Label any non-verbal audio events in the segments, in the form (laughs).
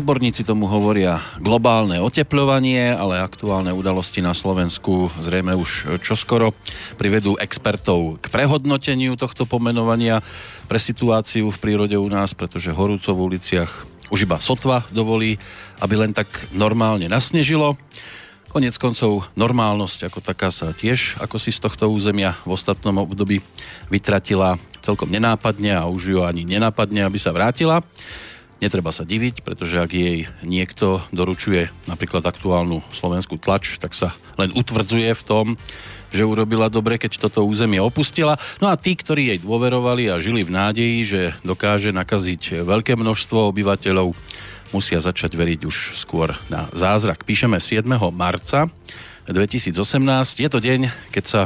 Odborníci tomu hovoria globálne oteplovanie, ale aktuálne udalosti na Slovensku zrejme už čoskoro privedú expertov k prehodnoteniu tohto pomenovania pre situáciu v prírode u nás, pretože horúco v uliciach už iba sotva dovolí, aby len tak normálne nasnežilo. Konec koncov normálnosť ako taká sa tiež ako si z tohto územia v ostatnom období vytratila celkom nenápadne a už ju ani nenápadne, aby sa vrátila. Netreba sa diviť, pretože ak jej niekto doručuje napríklad aktuálnu slovenskú tlač, tak sa len utvrdzuje v tom, že urobila dobre, keď toto územie opustila. No a tí, ktorí jej dôverovali a žili v nádeji, že dokáže nakaziť veľké množstvo obyvateľov, musia začať veriť už skôr na zázrak. Píšeme 7. marca 2018. Je to deň, keď sa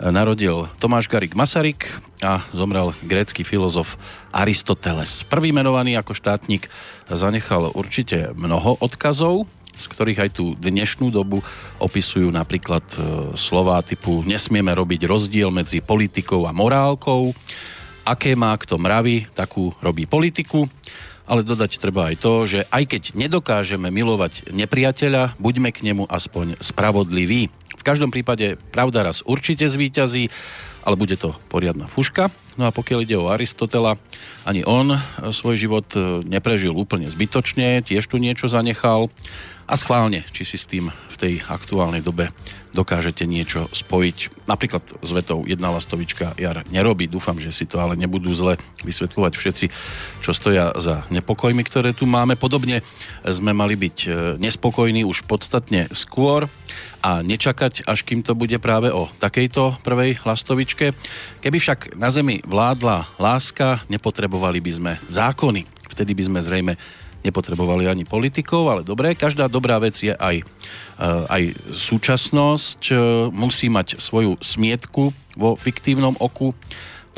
narodil Tomáš Garik Masaryk a zomrel grécky filozof Aristoteles. Prvý menovaný ako štátnik zanechal určite mnoho odkazov, z ktorých aj tú dnešnú dobu opisujú napríklad e, slova typu nesmieme robiť rozdiel medzi politikou a morálkou, aké má kto mravy, takú robí politiku, ale dodať treba aj to, že aj keď nedokážeme milovať nepriateľa, buďme k nemu aspoň spravodliví každom prípade pravda raz určite zvíťazí, ale bude to poriadna fuška. No a pokiaľ ide o Aristotela, ani on svoj život e, neprežil úplne zbytočne, tiež tu niečo zanechal a schválne, či si s tým v tej aktuálnej dobe dokážete niečo spojiť. Napríklad s vetou jedna lastovička jar nerobí. Dúfam, že si to ale nebudú zle vysvetľovať všetci, čo stoja za nepokojmi, ktoré tu máme. Podobne sme mali byť e, nespokojní už podstatne skôr a nečakať, až kým to bude práve o takejto prvej lastovičke. Keby však na Zemi vládla láska, nepotrebovali by sme zákony. Vtedy by sme zrejme nepotrebovali ani politikov, ale dobré, každá dobrá vec je aj, eh, aj súčasnosť, eh, musí mať svoju smietku vo fiktívnom oku.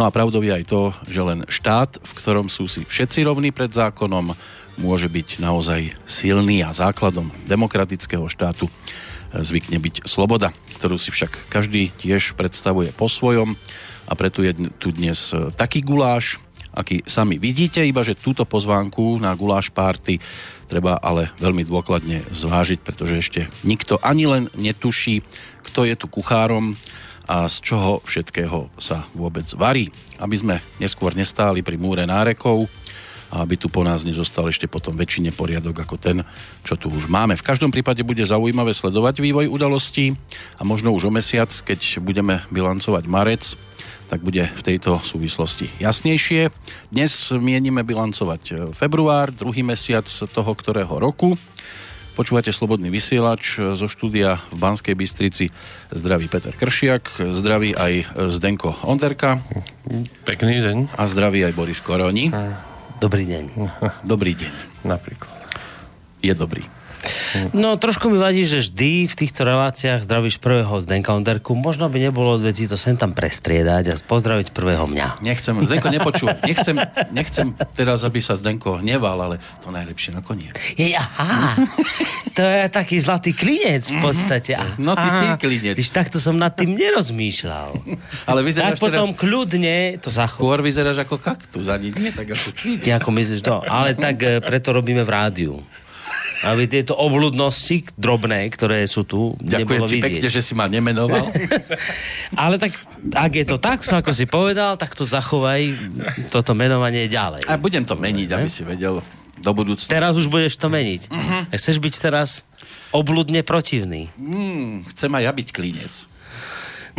No a pravdou je aj to, že len štát, v ktorom sú si všetci rovní pred zákonom, môže byť naozaj silný a základom demokratického štátu eh, zvykne byť sloboda, ktorú si však každý tiež predstavuje po svojom a preto je tu dnes taký guláš, aký sami vidíte, iba že túto pozvánku na guláš párty treba ale veľmi dôkladne zvážiť, pretože ešte nikto ani len netuší, kto je tu kuchárom a z čoho všetkého sa vôbec varí. Aby sme neskôr nestáli pri múre nárekov, a aby tu po nás nezostal ešte potom väčšine poriadok ako ten, čo tu už máme. V každom prípade bude zaujímavé sledovať vývoj udalostí a možno už o mesiac, keď budeme bilancovať marec, tak bude v tejto súvislosti jasnejšie. Dnes mienime bilancovať e, február, druhý mesiac toho ktorého roku. Počúvate Slobodný vysielač e, zo štúdia v Banskej Bystrici. Zdraví Peter Kršiak, zdraví aj Zdenko Onderka. Pekný deň. A zdraví aj Boris Koroni. Dobrý deň. Dobrý deň. Napríklad. Je dobrý. No trošku mi vadí, že vždy v týchto reláciách zdravíš prvého Zdenka Onderku. Možno by nebolo veci to sem tam prestriedať a pozdraviť prvého mňa. Nechcem, Zdenko nepočúva. Nechcem, nechcem teraz, aby sa Zdenko hneval, ale to najlepšie nakoniec. Je, aha, to je taký zlatý klinec v podstate. Aha, no ty si klinec. Víš, takto som nad tým nerozmýšľal. ale vyzeráš tak potom teraz... kľudne to zachov. Skôr vyzeráš ako kaktus, ani nie tak ako klinec. Ty ako myslíš to? Ale tak eh, preto robíme v rádiu aby tieto obludnosti drobné, ktoré sú tu, Ďakujem ti vidieť. pekne, že si ma nemenoval. (laughs) Ale tak, ak je to tak, ako si povedal, tak to zachovaj toto menovanie ďalej. A budem to meniť, aby si vedel do budúcnosti. Teraz už budeš to meniť. Uh-huh. Chceš byť teraz obludne protivný. Mm, chcem aj ja byť klinec.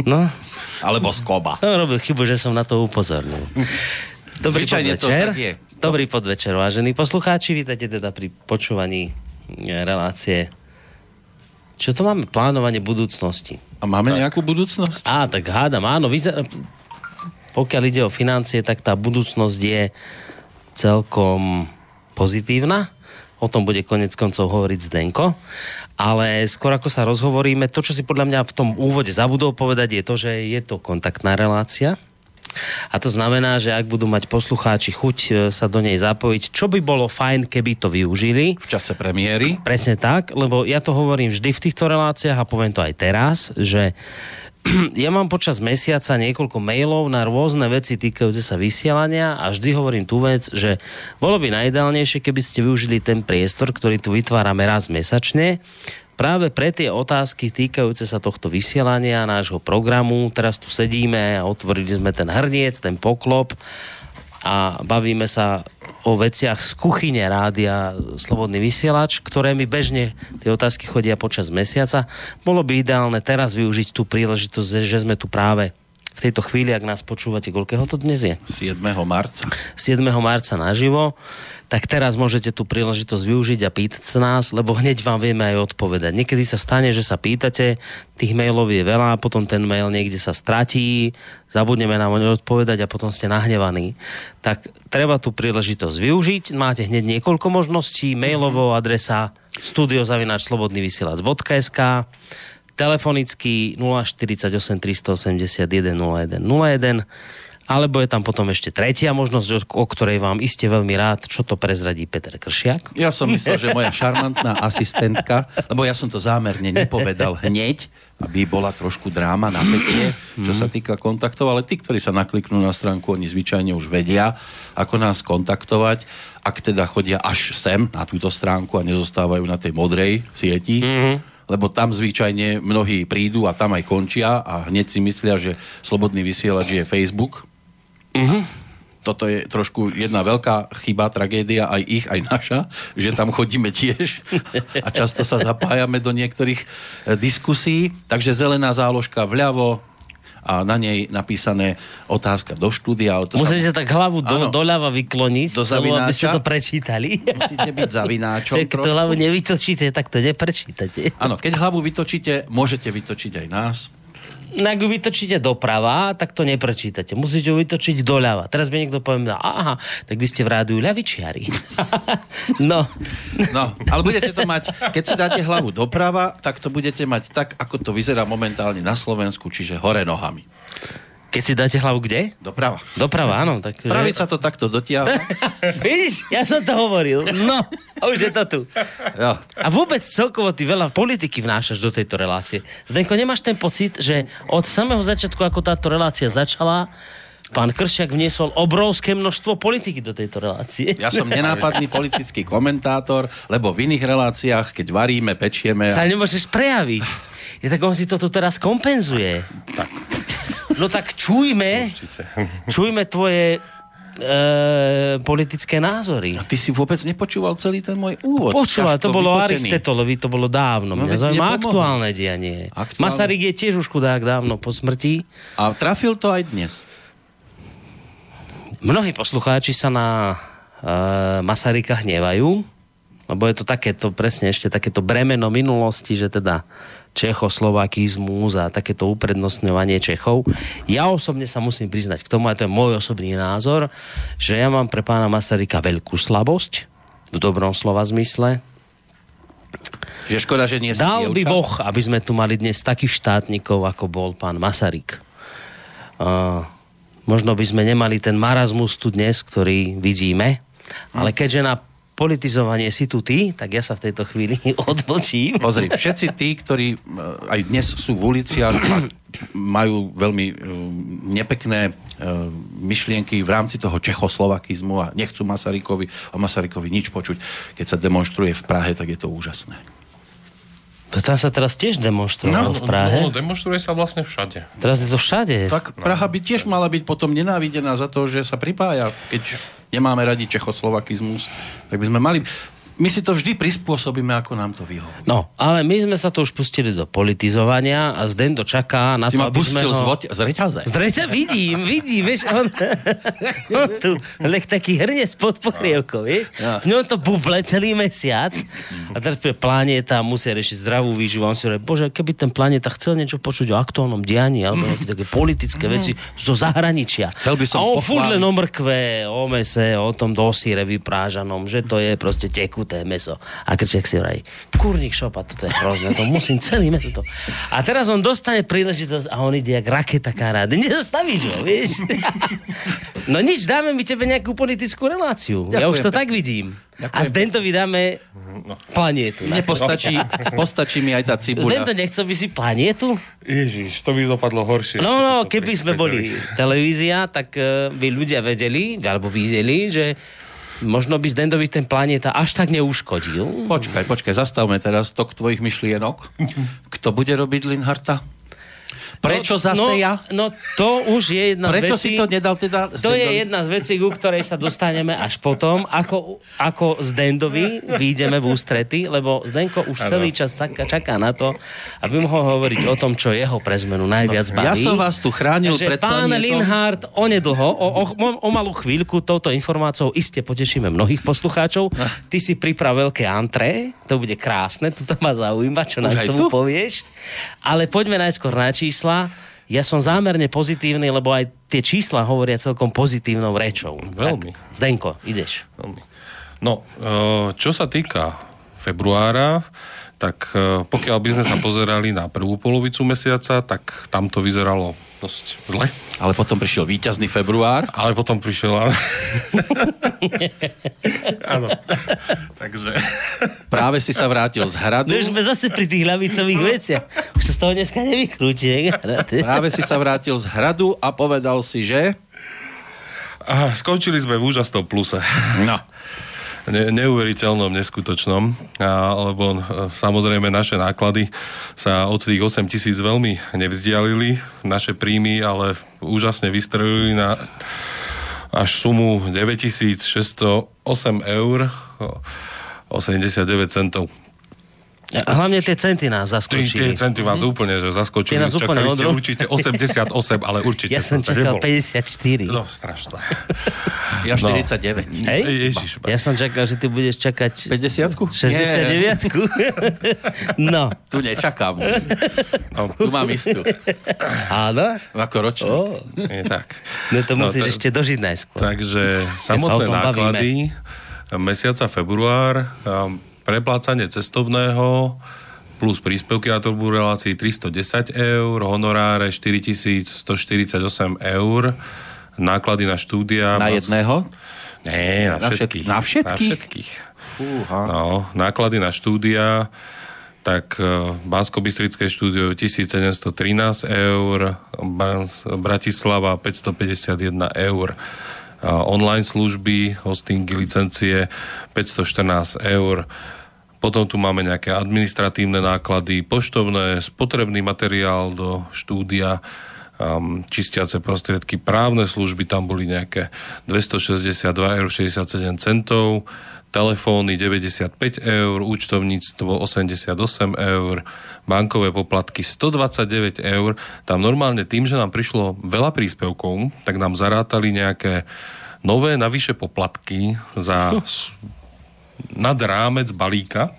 No. Alebo skoba. Som robil chybu, že som na to upozornil. Dobrý Zvyčajne to podvečer. tak je. Dobrý podvečer, vážení poslucháči. Vítajte teda pri počúvaní relácie. Čo to máme? Plánovanie budúcnosti. A máme tak. nejakú budúcnosť? Á, tak hádam, áno. Vyzer... Pokiaľ ide o financie, tak tá budúcnosť je celkom pozitívna. O tom bude konec koncov hovoriť Zdenko. Ale skôr ako sa rozhovoríme, to, čo si podľa mňa v tom úvode zabudol povedať, je to, že je to kontaktná relácia. A to znamená, že ak budú mať poslucháči chuť e, sa do nej zapojiť, čo by bolo fajn, keby to využili. V čase premiéry. Presne tak, lebo ja to hovorím vždy v týchto reláciách a poviem to aj teraz, že (clears throat) ja mám počas mesiaca niekoľko mailov na rôzne veci týkajúce sa vysielania a vždy hovorím tú vec, že bolo by najideálnejšie, keby ste využili ten priestor, ktorý tu vytvárame raz mesačne, práve pre tie otázky týkajúce sa tohto vysielania, nášho programu. Teraz tu sedíme a otvorili sme ten hrniec, ten poklop a bavíme sa o veciach z kuchyne rádia Slobodný vysielač, ktoré mi bežne tie otázky chodia počas mesiaca. Bolo by ideálne teraz využiť tú príležitosť, že sme tu práve v tejto chvíli, ak nás počúvate, koľkého to dnes je? 7. marca. 7. marca naživo tak teraz môžete tú príležitosť využiť a pýtať sa nás, lebo hneď vám vieme aj odpovedať. Niekedy sa stane, že sa pýtate, tých mailov je veľa, potom ten mail niekde sa stratí, zabudneme nám odpovedať a potom ste nahnevaní. Tak treba tú príležitosť využiť. Máte hneď niekoľko možností. Mailovou adresa studiozavinačslobodnyvysielac.sk telefonicky 048 381 0101 alebo je tam potom ešte tretia možnosť, o ktorej vám iste veľmi rád, čo to prezradí Peter Kršiak. Ja som myslel, že moja šarmantná asistentka, lebo ja som to zámerne nepovedal hneď, aby bola trošku dráma na pekne, čo sa týka kontaktov, ale tí, ktorí sa nakliknú na stránku, oni zvyčajne už vedia, ako nás kontaktovať, ak teda chodia až sem na túto stránku a nezostávajú na tej modrej sieti. Mm-hmm lebo tam zvyčajne mnohí prídu a tam aj končia a hneď si myslia, že slobodný vysielač je Facebook Uh-huh. Toto je trošku jedna veľká chyba, tragédia, aj ich, aj naša, že tam chodíme tiež a často sa zapájame do niektorých e, diskusí. Takže zelená záložka vľavo, a na nej napísané otázka do štúdia. Ale to Musíte sa... tak hlavu do, doľava vykloniť, do zavináča. aby ste to prečítali. Musíte byť zavináčom. (laughs) Keď to hlavu nevytočíte, tak to neprečítate. Áno, keď hlavu vytočíte, môžete vytočiť aj nás. No, ak ju vytočíte doprava, tak to neprečítate. Musíte ju vytočiť doľava. Teraz by niekto povedal, aha, tak vy ste v rádiu ľavičiari. (laughs) no. No, ale budete to mať, keď si dáte hlavu doprava, tak to budete mať tak, ako to vyzerá momentálne na Slovensku, čiže hore nohami. Keď si dáte hlavu kde? Doprava. Doprava, áno. Tak, Pravica to takto dotiahla. (laughs) Vidíš, ja som to hovoril. No, a už je to tu. Jo. A vôbec celkovo ty veľa politiky vnášaš do tejto relácie. Zdenko, nemáš ten pocit, že od samého začiatku, ako táto relácia začala, pán Kršiak vniesol obrovské množstvo politiky do tejto relácie. Ja som nenápadný politický komentátor, lebo v iných reláciách, keď varíme, pečieme... Sa nemôžeš prejaviť. Je tak on si to tu teraz kompenzuje. Tak. No tak čujme, (laughs) čujme tvoje e, politické názory. A ty si vôbec nepočúval celý ten môj úvod. Počúval, to bolo vypotený. Aristotelovi, to bolo dávno. No, Mňa zaujíma aktuálne dianie. Aktuálne. Masaryk je tiež už chudák dávno po smrti. A trafil to aj dnes. Mnohí poslucháči sa na e, Masaryka hnevajú, lebo je to takéto, presne ešte takéto bremeno minulosti, že teda čechoslovakizmus a takéto uprednostňovanie Čechov. Ja osobne sa musím priznať k tomu, a to je môj osobný názor, že ja mám pre pána Masaryka veľkú slabosť, v dobrom slova zmysle. Že škoda, že nie Dal by Boh, aby sme tu mali dnes takých štátnikov, ako bol pán Masaryk. Uh, možno by sme nemali ten marazmus tu dnes, ktorý vidíme, ale keďže na politizovanie si tu ty, tak ja sa v tejto chvíli (laughs) odmlčím. Pozri, všetci tí, ktorí e, aj dnes sú v uliciach, majú veľmi e, nepekné e, myšlienky v rámci toho čechoslovakizmu a nechcú Masarykovi, o Masarykovi nič počuť. Keď sa demonstruje v Prahe, tak je to úžasné. To tam sa teraz tiež demonstrovalo no, v Prahe. No, demonstruje sa vlastne všade. Teraz je to všade. Tak Praha by tiež mala byť potom nenávidená za to, že sa pripája, keď nemáme radi čechoslovakizmus, tak by sme mali my si to vždy prispôsobíme, ako nám to vyhovuje. No, ale my sme sa to už pustili do politizovania a Zdendo čaká na si to, aby sme ho... Z, z reťaze. Z reťaze, vidím, vidím, vieš, on, (laughs) on tu, lek taký hrnec pod pokrievkou, vieš. No. No to buble celý mesiac a teraz pre planéta musia riešiť zdravú výživu on si hovorí, bože, keby ten planéta chcel niečo počuť o aktuálnom dianí alebo nejaké také politické mm. veci zo zahraničia. Chcel by som a on furt len o mrkve, o mese, o tom dosíre vyprážanom, že to je proste tekut kruté meso. A Krčiak si vraj, kurník šopa, toto je hrozné, to musím celý meso to. A teraz on dostane príležitosť a on ide jak raketa karády. (laughs) Nezastavíš ho, vieš? (laughs) No nič, dáme mi tebe nejakú politickú reláciu. Ďakujem. Ja už to tak vidím. Ďakujem. A z Dentovi dáme no. planietu. Mne postačí, postačí mi aj tá cibuľa. Zdento, nechcel by si planietu? Ježiš, to by dopadlo horšie. No, no, keby sme boli televízia, tak uh, by ľudia vedeli, alebo videli, že možno by Zdendovi ten planéta až tak neuškodil. Počkaj, počkaj, zastavme teraz tok tvojich myšlienok. (laughs) Kto bude robiť Linharta? Prečo no, zase no, ja? No to už je jedna Prečo z vecí... si to nedal teda... To je jedna z vecí, ku ktorej sa dostaneme až potom, ako, ako z Dendovi výjdeme v ústrety, lebo Zdenko už ano. celý čas čaká, na to, aby mohol hovoriť o tom, čo jeho pre zmenu najviac no, baví. Ja som vás tu chránil Takže pred pán planietom. Linhardt onedlho, o, o, o, o malú chvíľku touto informáciou iste potešíme mnohých poslucháčov. Ty si priprav veľké antré, to bude krásne, to ma zaujíma, čo nám tomu tu? povieš. Ale poďme najskôr na čísla čísla. Ja som zámerne pozitívny, lebo aj tie čísla hovoria celkom pozitívnou rečou. Veľmi. Tak, Zdenko, ideš. Veľmi. No, e, čo sa týka februára, tak e, pokiaľ by sme sa pozerali na prvú polovicu mesiaca, tak tam to vyzeralo dosť zle. Ale potom prišiel víťazný február. Ale potom prišiel... (laughs) Áno. Takže... Práve si sa vrátil z hradu. No už sme zase pri tých hlavicových veciach. Už sa z toho dneska nevykrúti. Práve si sa vrátil z hradu a povedal si, že... A skončili sme v úžasnom pluse. No ne, neuveriteľnom, neskutočnom, a, lebo e, samozrejme naše náklady sa od tých 8 tisíc veľmi nevzdialili, naše príjmy ale úžasne vystrojili na až sumu 9608 eur 89 centov. A hlavne tie centy nás zaskočili. Tie, tie centy vás mm-hmm. úplne že zaskočili. Tie nás úplne Čakali ste určite 88, ale určite Ja som čakal 54. No, strašné. Ja 49. No. Hej? Ježiš, ja som čakal, že ty budeš čakať... 50 69 No. Tu nečakám. No. Tu mám istú. Áno? Ako ročník. Oh. Je tak. No to musíš no, ešte dožiť najskôr. Takže samotné náklady bavíme. mesiaca február um, preplácanie cestovného plus príspevky na tvorbu relácií 310 eur, honoráre 4148 eur, náklady na štúdia... Na jedného? Nie, na, na všetkých. Na všetkých? Na všetkých. Fúha. No, náklady na štúdia tak e, Bansko-Bystrické štúdio 1713 eur, Bratislava 551 eur online služby, hostingy, licencie 514 eur. Potom tu máme nejaké administratívne náklady, poštovné, spotrebný materiál do štúdia, um, čistiace prostriedky, právne služby, tam boli nejaké 262,67 eur telefóny 95 eur, účtovníctvo 88 eur, bankové poplatky 129 eur. Tam normálne tým, že nám prišlo veľa príspevkov, tak nám zarátali nejaké nové navyše poplatky za (laughs) nad rámec balíka.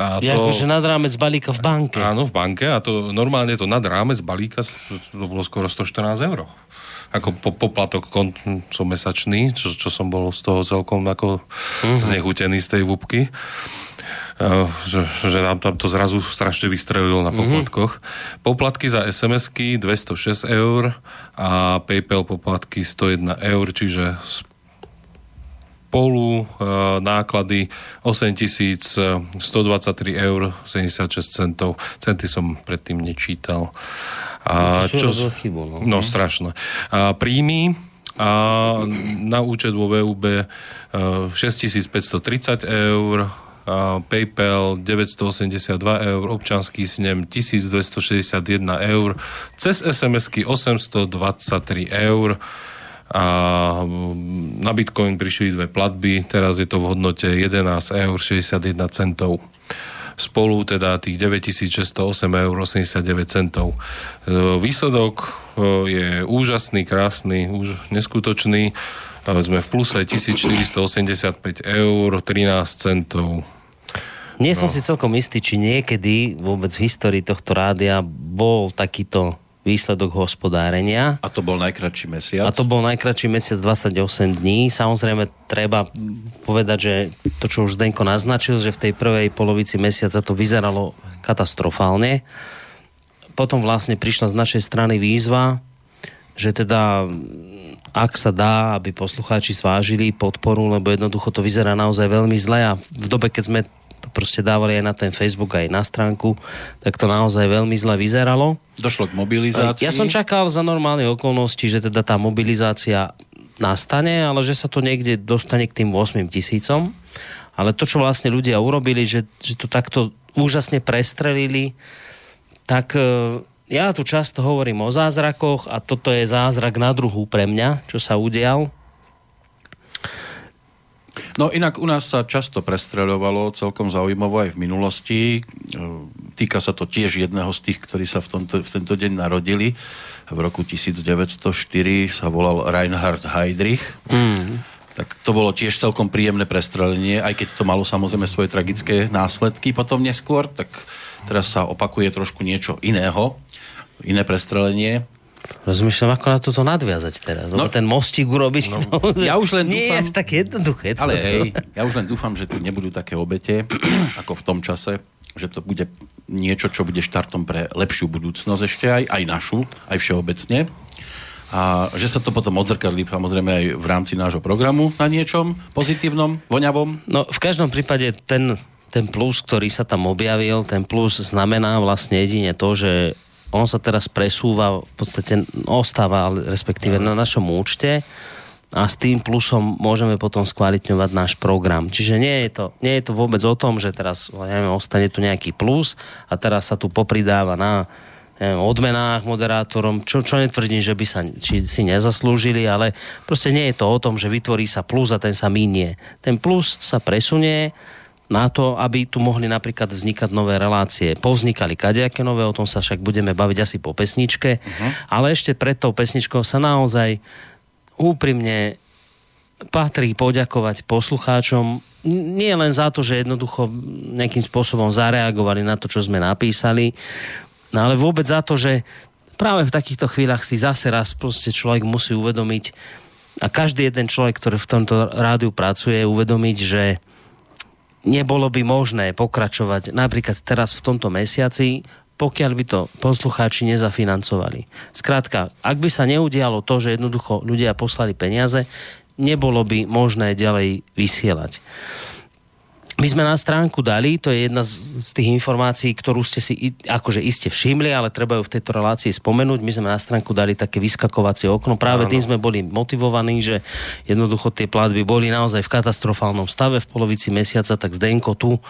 A to, akože nad rámec balíka v banke. Áno, v banke a to normálne to nad rámec balíka to, bolo skoro 114 eur. Ako po, poplatok som mesačný, čo, čo som bol z toho celkom ako uh-huh. znechutený z tej vúbky. Uh, že, že nám tam to zrazu strašne vystrelilo na mhm. poplatkoch. Uh-huh. Poplatky za SMS-ky 206 eur a PayPal poplatky 101 eur, čiže spolu e, náklady 8123 eur 76 centov. Centy som predtým nečítal. A čo, chybu, no. no strašné. A príjmy a na účet vo VUB 6530 e, eur, PayPal 982 eur, občanský snem 1261 eur, cez SMS-ky 823 eur, a na Bitcoin prišli dve platby, teraz je to v hodnote 11 eur 61 centov spolu teda tých 9608 eur 89 centov. E, výsledok e, je úžasný, krásny, už neskutočný. E, sme v pluse 1485 eur 13 centov. Nie som no. si celkom istý, či niekedy vôbec v histórii tohto rádia bol takýto výsledok hospodárenia. A to bol najkračší mesiac? A to bol najkračší mesiac 28 dní. Samozrejme, treba povedať, že to, čo už Zdenko naznačil, že v tej prvej polovici mesiaca to vyzeralo katastrofálne. Potom vlastne prišla z našej strany výzva, že teda ak sa dá, aby poslucháči svážili podporu, lebo jednoducho to vyzerá naozaj veľmi zle a v dobe, keď sme to proste dávali aj na ten Facebook, aj na stránku, tak to naozaj veľmi zle vyzeralo. Došlo k mobilizácii? Ja som čakal za normálne okolnosti, že teda tá mobilizácia nastane, ale že sa to niekde dostane k tým 8 tisícom. Ale to, čo vlastne ľudia urobili, že, že to takto úžasne prestrelili, tak e, ja tu často hovorím o zázrakoch a toto je zázrak na druhu pre mňa, čo sa udial. No inak u nás sa často prestreľovalo, celkom zaujímavo aj v minulosti. E, týka sa to tiež jedného z tých, ktorí sa v, tomto, v tento deň narodili. V roku 1904 sa volal Reinhard Heydrich. Mm. Tak to bolo tiež celkom príjemné prestrelenie, aj keď to malo samozrejme svoje tragické následky potom neskôr, tak teraz sa opakuje trošku niečo iného, iné prestrelenie Rozmýšľam, ako na toto nadviazať teraz. No, ten mostík urobiť. No, to, ja už len nie dúfam, je až tak jednoduché. Ale hej, ja už len dúfam, že tu nebudú také obete, (clears throat) ako v tom čase, že to bude niečo, čo bude štartom pre lepšiu budúcnosť ešte aj, aj našu, aj všeobecne. A že sa to potom odzrkadlí samozrejme aj v rámci nášho programu na niečom pozitívnom, voňavom. No v každom prípade ten, ten plus, ktorý sa tam objavil, ten plus znamená vlastne jedine to, že on sa teraz presúva, v podstate ostáva, respektíve na našom účte a s tým plusom môžeme potom skvalitňovať náš program. Čiže nie je to, nie je to vôbec o tom, že teraz neviem, ostane tu nejaký plus a teraz sa tu popridáva na neviem, odmenách moderátorom, čo, čo netvrdím, že by sa či, si nezaslúžili, ale proste nie je to o tom, že vytvorí sa plus a ten sa minie. Ten plus sa presunie na to, aby tu mohli napríklad vznikať nové relácie. Povznikali kadejaké nové, o tom sa však budeme baviť asi po pesničke, uh-huh. ale ešte pred tou pesničkou sa naozaj úprimne patrí poďakovať poslucháčom nie len za to, že jednoducho nejakým spôsobom zareagovali na to, čo sme napísali, no ale vôbec za to, že práve v takýchto chvíľach si zase raz proste človek musí uvedomiť a každý jeden človek, ktorý v tomto rádiu pracuje, uvedomiť, že nebolo by možné pokračovať napríklad teraz v tomto mesiaci, pokiaľ by to poslucháči nezafinancovali. Skrátka, ak by sa neudialo to, že jednoducho ľudia poslali peniaze, nebolo by možné ďalej vysielať. My sme na stránku dali, to je jedna z, z tých informácií, ktorú ste si akože iste všimli, ale treba ju v tejto relácii spomenúť. My sme na stránku dali také vyskakovacie okno. Práve tým sme boli motivovaní, že jednoducho tie platby boli naozaj v katastrofálnom stave v polovici mesiaca, tak Zdenko tu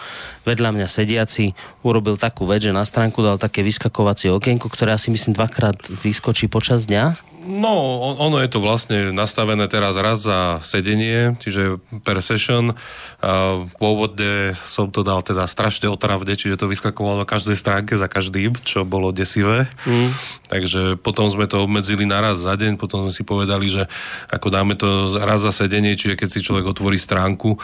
vedľa mňa sediaci urobil takú vec, že na stránku dal také vyskakovacie okienko, ktoré asi myslím dvakrát vyskočí počas dňa No, ono je to vlastne nastavené teraz raz za sedenie, čiže per session. Pôvodne som to dal teda strašne otravde, čiže to vyskakovalo na každej stránke za každým, čo bolo desivé. Mm. Takže potom sme to obmedzili na raz za deň, potom sme si povedali, že ako dáme to raz za sedenie, čiže keď si človek otvorí stránku,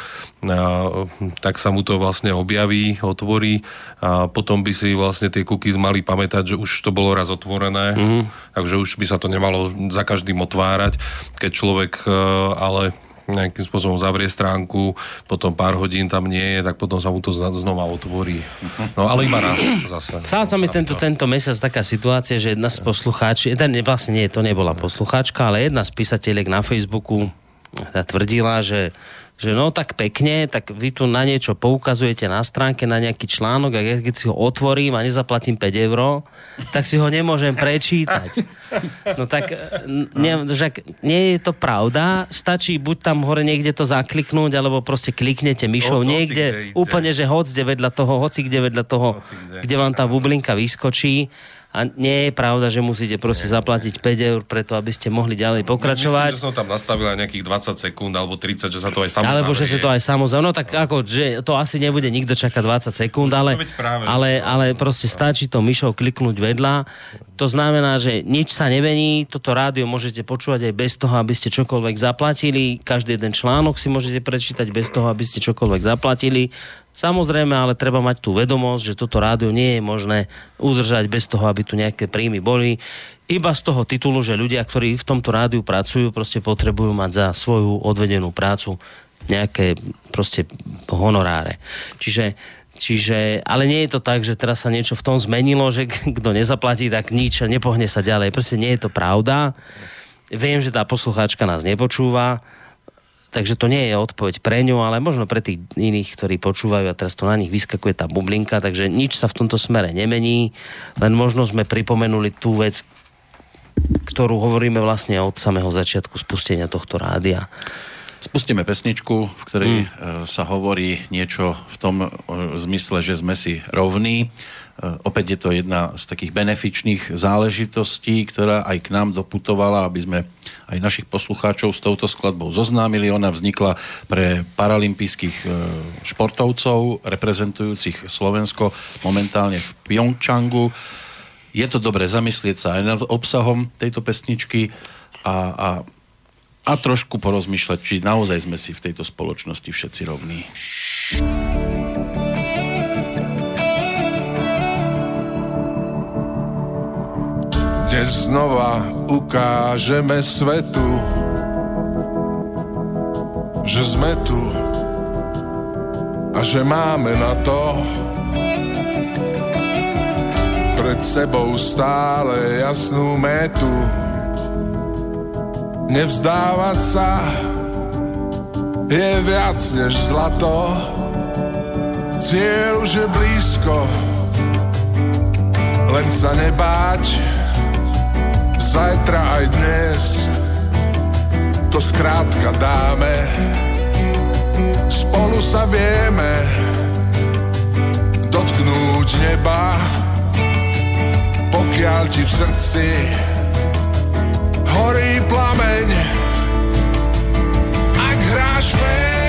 tak sa mu to vlastne objaví, otvorí a potom by si vlastne tie cookies mali pamätať, že už to bolo raz otvorené, mm. takže už by sa to nemalo za každým otvárať. Keď človek e, ale nejakým spôsobom zavrie stránku, potom pár hodín tam nie je, tak potom sa mu to znova otvorí. No ale iba raz zase. Stala sa mi tento, tento mesiac taká situácia, že jedna z poslucháči, ten vlastne nie, to nebola poslucháčka, ale jedna z písateľiek na Facebooku tvrdila, že že no tak pekne, tak vy tu na niečo poukazujete na stránke, na nejaký článok a keď si ho otvorím a nezaplatím 5 eur, tak si ho nemôžem prečítať. No tak nie, že nie je to pravda, stačí buď tam hore niekde to zakliknúť, alebo proste kliknete myšou hoci, niekde, hoci, úplne, že hoci kde vedľa toho, hoci kde vedľa toho, kde. kde vám tá bublinka vyskočí a nie je pravda, že musíte proste zaplatiť 5 eur preto, aby ste mohli ďalej pokračovať. Myslím, že som tam nastavila nejakých 20 sekúnd alebo 30, že sa to aj samozrejme. Alebo že sa to aj samozrejme. No tak ako, že to asi nebude nikto čakať 20 sekúnd, ale, ale, ale proste stačí to myšou kliknúť vedľa. To znamená, že nič sa nevení, toto rádio môžete počúvať aj bez toho, aby ste čokoľvek zaplatili. Každý jeden článok si môžete prečítať bez toho, aby ste čokoľvek zaplatili. Samozrejme, ale treba mať tú vedomosť, že toto rádio nie je možné udržať bez toho, aby tu nejaké príjmy boli. Iba z toho titulu, že ľudia, ktorí v tomto rádiu pracujú, proste potrebujú mať za svoju odvedenú prácu nejaké proste honoráre. Čiže Čiže, ale nie je to tak, že teraz sa niečo v tom zmenilo, že kto nezaplatí, tak nič, nepohne sa ďalej. Proste nie je to pravda. viem, že tá poslucháčka nás nepočúva, takže to nie je odpoveď pre ňu, ale možno pre tých iných, ktorí počúvajú a teraz to na nich vyskakuje tá bublinka, takže nič sa v tomto smere nemení, len možno sme pripomenuli tú vec, ktorú hovoríme vlastne od samého začiatku spustenia tohto rádia. Spustíme pesničku, v ktorej hmm. sa hovorí niečo v tom e, zmysle, že sme si rovní. E, opäť je to jedna z takých benefičných záležitostí, ktorá aj k nám doputovala, aby sme aj našich poslucháčov s touto skladbou zoznámili. Ona vznikla pre paralympijských športovcov, reprezentujúcich Slovensko momentálne v Pyeongchangu. Je to dobré zamyslieť sa aj nad obsahom tejto pesničky a, a a trošku porozmýšľať, či naozaj sme si v tejto spoločnosti všetci rovní. Dnes znova ukážeme svetu, že sme tu a že máme na to pred sebou stále jasnú metu Nevzdávať sa je viac než zlato. Cieľ už je blízko, len sa nebáť. Zajtra aj dnes to skrátka dáme. Spolu sa vieme dotknúť neba, pokiaľ ti v srdci horí plameň. Ak hráš fér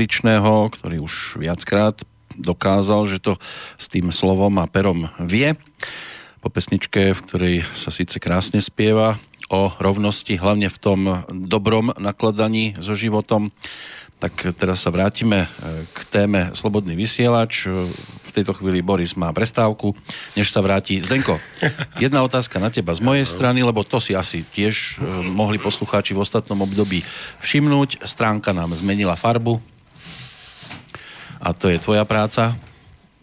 Uličného, ktorý už viackrát dokázal, že to s tým slovom a perom vie. Po pesničke, v ktorej sa síce krásne spieva, o rovnosti, hlavne v tom dobrom nakladaní so životom. Tak teraz sa vrátime e, k téme Slobodný vysielač. V tejto chvíli Boris má prestávku, než sa vráti. Zdenko, (laughs) jedna otázka na teba z mojej strany, lebo to si asi tiež e, mohli poslucháči v ostatnom období všimnúť. Stránka nám zmenila farbu a to je tvoja práca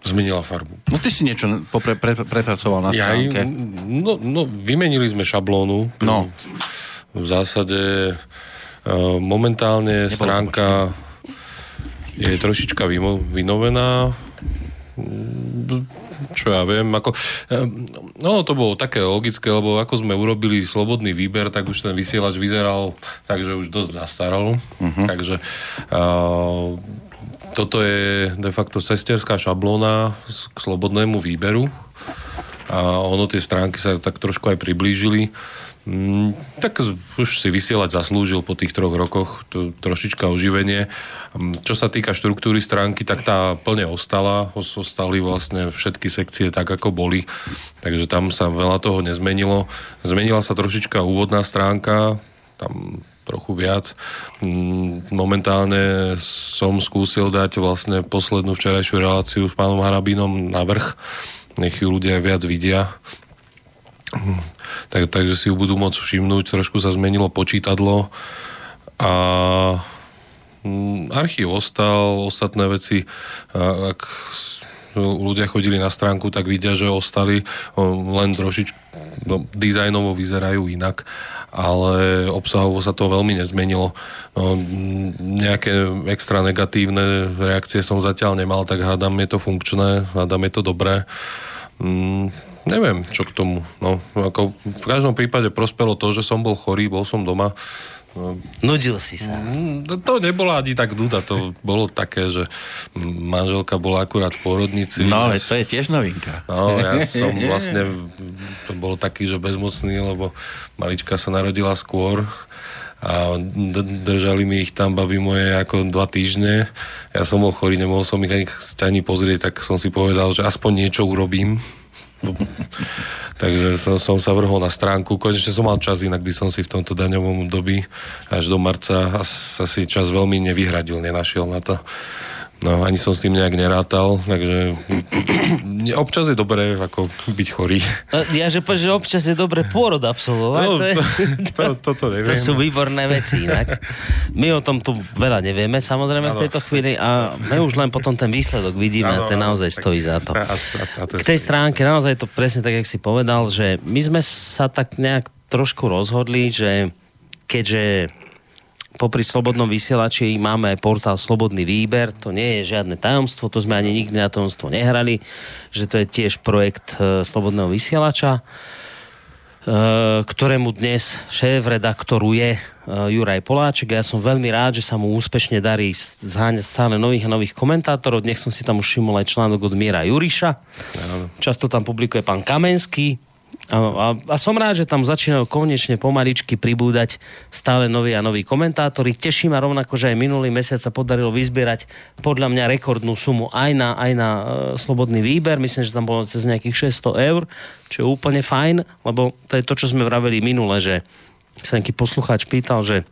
zmenila farbu. No ty si niečo popre, pre, prepracoval na stránke. Ja, no, no, vymenili sme šablónu. No. V zásade uh, momentálne Nebolo stránka je trošička vynovená. Čo ja viem, ako... No, to bolo také logické, lebo ako sme urobili slobodný výber, tak už ten vysielač vyzeral tak, že už dosť zastaral. Uh-huh. Takže uh, toto je de facto sesterská šablóna k slobodnému výberu a ono tie stránky sa tak trošku aj priblížili. Mm, tak už si vysielať zaslúžil po tých troch rokoch to, trošička oživenie. Mm, čo sa týka štruktúry stránky, tak tá plne ostala. Ostali vlastne všetky sekcie tak, ako boli. Takže tam sa veľa toho nezmenilo. Zmenila sa trošička úvodná stránka, tam trochu viac. Mm, momentálne som skúsil dať vlastne poslednú včerajšiu reláciu s pánom Harabinom na vrch. Nech ju ľudia viac vidia tak, takže si ju budú môcť všimnúť. Trošku sa zmenilo počítadlo a mm, archív ostal, ostatné veci, ak ľudia chodili na stránku, tak vidia, že ostali len trošičku no, dizajnovo vyzerajú inak, ale obsahovo sa to veľmi nezmenilo. No, nejaké extra negatívne reakcie som zatiaľ nemal, tak hádam je to funkčné, hádam je to dobré. Mm, Neviem, čo k tomu. No, ako v každom prípade prospelo to, že som bol chorý, bol som doma. Nudil si sa. Mm, to nebola ani tak nuda, to bolo také, že manželka bola akurát v porodnici. No, ale to je tiež novinka. No, ja som vlastne, to bol taký, že bezmocný, lebo malička sa narodila skôr a držali mi ich tam baby moje ako dva týždne. Ja som bol chorý, nemohol som ich ani, ani pozrieť, tak som si povedal, že aspoň niečo urobím. (laughs) Takže som, som sa vrhol na stránku. Konečne som mal čas, inak by som si v tomto daňovom dobi až do marca asi čas veľmi nevyhradil, nenašiel na to. No, ani som s tým nejak nerátal, takže občas je dobré ako byť chorý. Ja, že že občas je dobré pôrod absolvovať. No, to, je, to, to, to neviem. To sú výborné veci inak. My o tom tu veľa nevieme samozrejme ano, v tejto chvíli a my už len potom ten výsledok vidíme ano, a ten naozaj tak, stojí za to. A, a, a to K tej stránke naozaj to presne tak, jak si povedal, že my sme sa tak nejak trošku rozhodli, že keďže popri Slobodnom vysielači máme portál Slobodný výber, to nie je žiadne tajomstvo, to sme ani nikdy na tajomstvo nehrali, že to je tiež projekt e, Slobodného vysielača, e, ktorému dnes šéf-redaktoruje e, Juraj Poláček. Ja som veľmi rád, že sa mu úspešne darí zháňať stále nových a nových komentátorov. Dnes som si tam už všimol aj článok od Miera Juriša. Často tam publikuje pán Kamenský, a, a, a som rád, že tam začínajú konečne pomaličky pribúdať stále noví a noví komentátori. Teší ma rovnako, že aj minulý mesiac sa podarilo vyzbierať podľa mňa rekordnú sumu aj na, aj na uh, slobodný výber. Myslím, že tam bolo cez nejakých 600 eur, čo je úplne fajn, lebo to je to, čo sme vraveli minule, že sa nejaký poslucháč pýtal, že